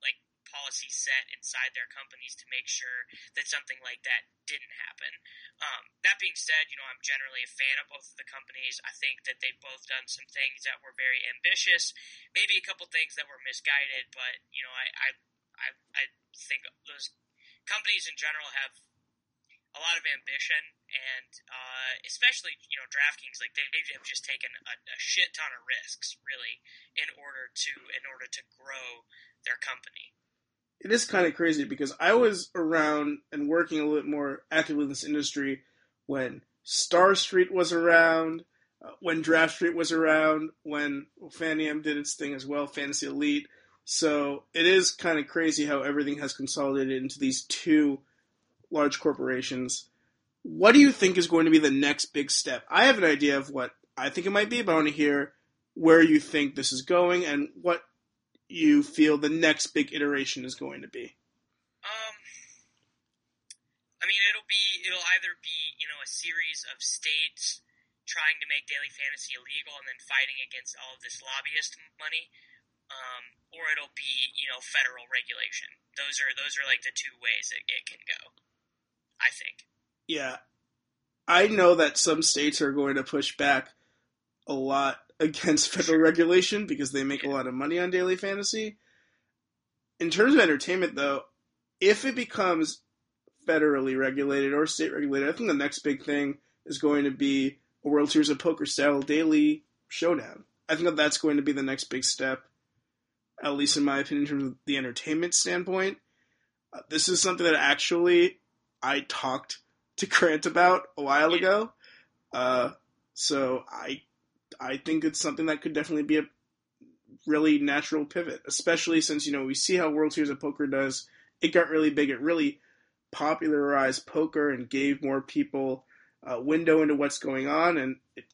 like policy set inside their companies to make sure that something like that didn't happen. Um, that being said, you know, I'm generally a fan of both of the companies. I think that they've both done some things that were very ambitious, maybe a couple things that were misguided, but you know, I, I I, I think those companies in general have a lot of ambition, and uh, especially you know DraftKings, like they, they have just taken a, a shit ton of risks, really, in order to in order to grow their company. it is kind of crazy because I was around and working a little more actively in this industry when StarStreet was around, uh, when DraftStreet was around, when Fanium did its thing as well, Fantasy Elite. So it is kind of crazy how everything has consolidated into these two large corporations. What do you think is going to be the next big step? I have an idea of what I think it might be, but I want to hear where you think this is going and what you feel the next big iteration is going to be. Um, I mean, it'll be it'll either be you know a series of states trying to make daily fantasy illegal and then fighting against all of this lobbyist money, um, or it'll be you know federal regulation. Those are those are like the two ways it, it can go. I think. Yeah. I know that some states are going to push back a lot against federal regulation because they make a lot of money on daily fantasy. In terms of entertainment, though, if it becomes federally regulated or state regulated, I think the next big thing is going to be a World Series of Poker style daily showdown. I think that that's going to be the next big step, at least in my opinion, in terms of the entertainment standpoint. Uh, this is something that actually I talked to Grant about a while ago. Uh, so I I think it's something that could definitely be a really natural pivot, especially since you know we see how World Series of Poker does. It got really big. It really popularized poker and gave more people a window into what's going on, and it,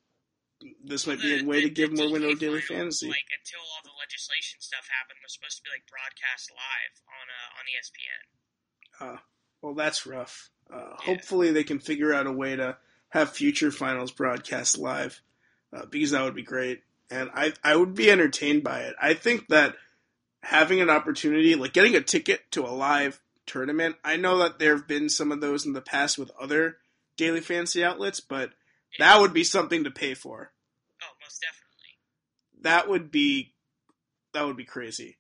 this might be a way to give more window daily fantasy. Like until all the legislation stuff happened, was supposed to be like broadcast live on uh, on ESPN. Uh, well, that's rough. Uh, yeah. Hopefully, they can figure out a way to have future finals broadcast live uh, because that would be great, and I I would be entertained by it. I think that having an opportunity, like getting a ticket to a live tournament, I know that there have been some of those in the past with other daily fantasy outlets, but. That would be something to pay for. Oh, most definitely. That would be that would be crazy.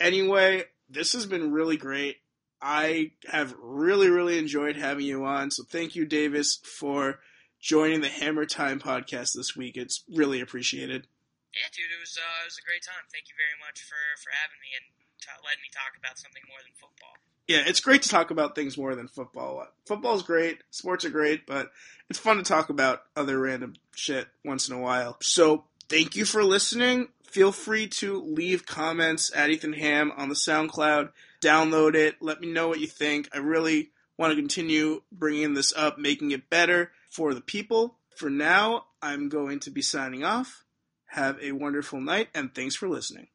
Anyway, this has been really great. I have really, really enjoyed having you on. So thank you, Davis, for joining the Hammer Time podcast this week. It's really appreciated. Yeah, dude, it was uh, it was a great time. Thank you very much for for having me and t- letting me talk about something more than football. Yeah, it's great to talk about things more than football. Football's great, sports are great, but it's fun to talk about other random shit once in a while. So thank you for listening. Feel free to leave comments at Ethan Hamm on the SoundCloud download it. Let me know what you think. I really want to continue bringing this up, making it better for the people. For now, I'm going to be signing off. Have a wonderful night, and thanks for listening.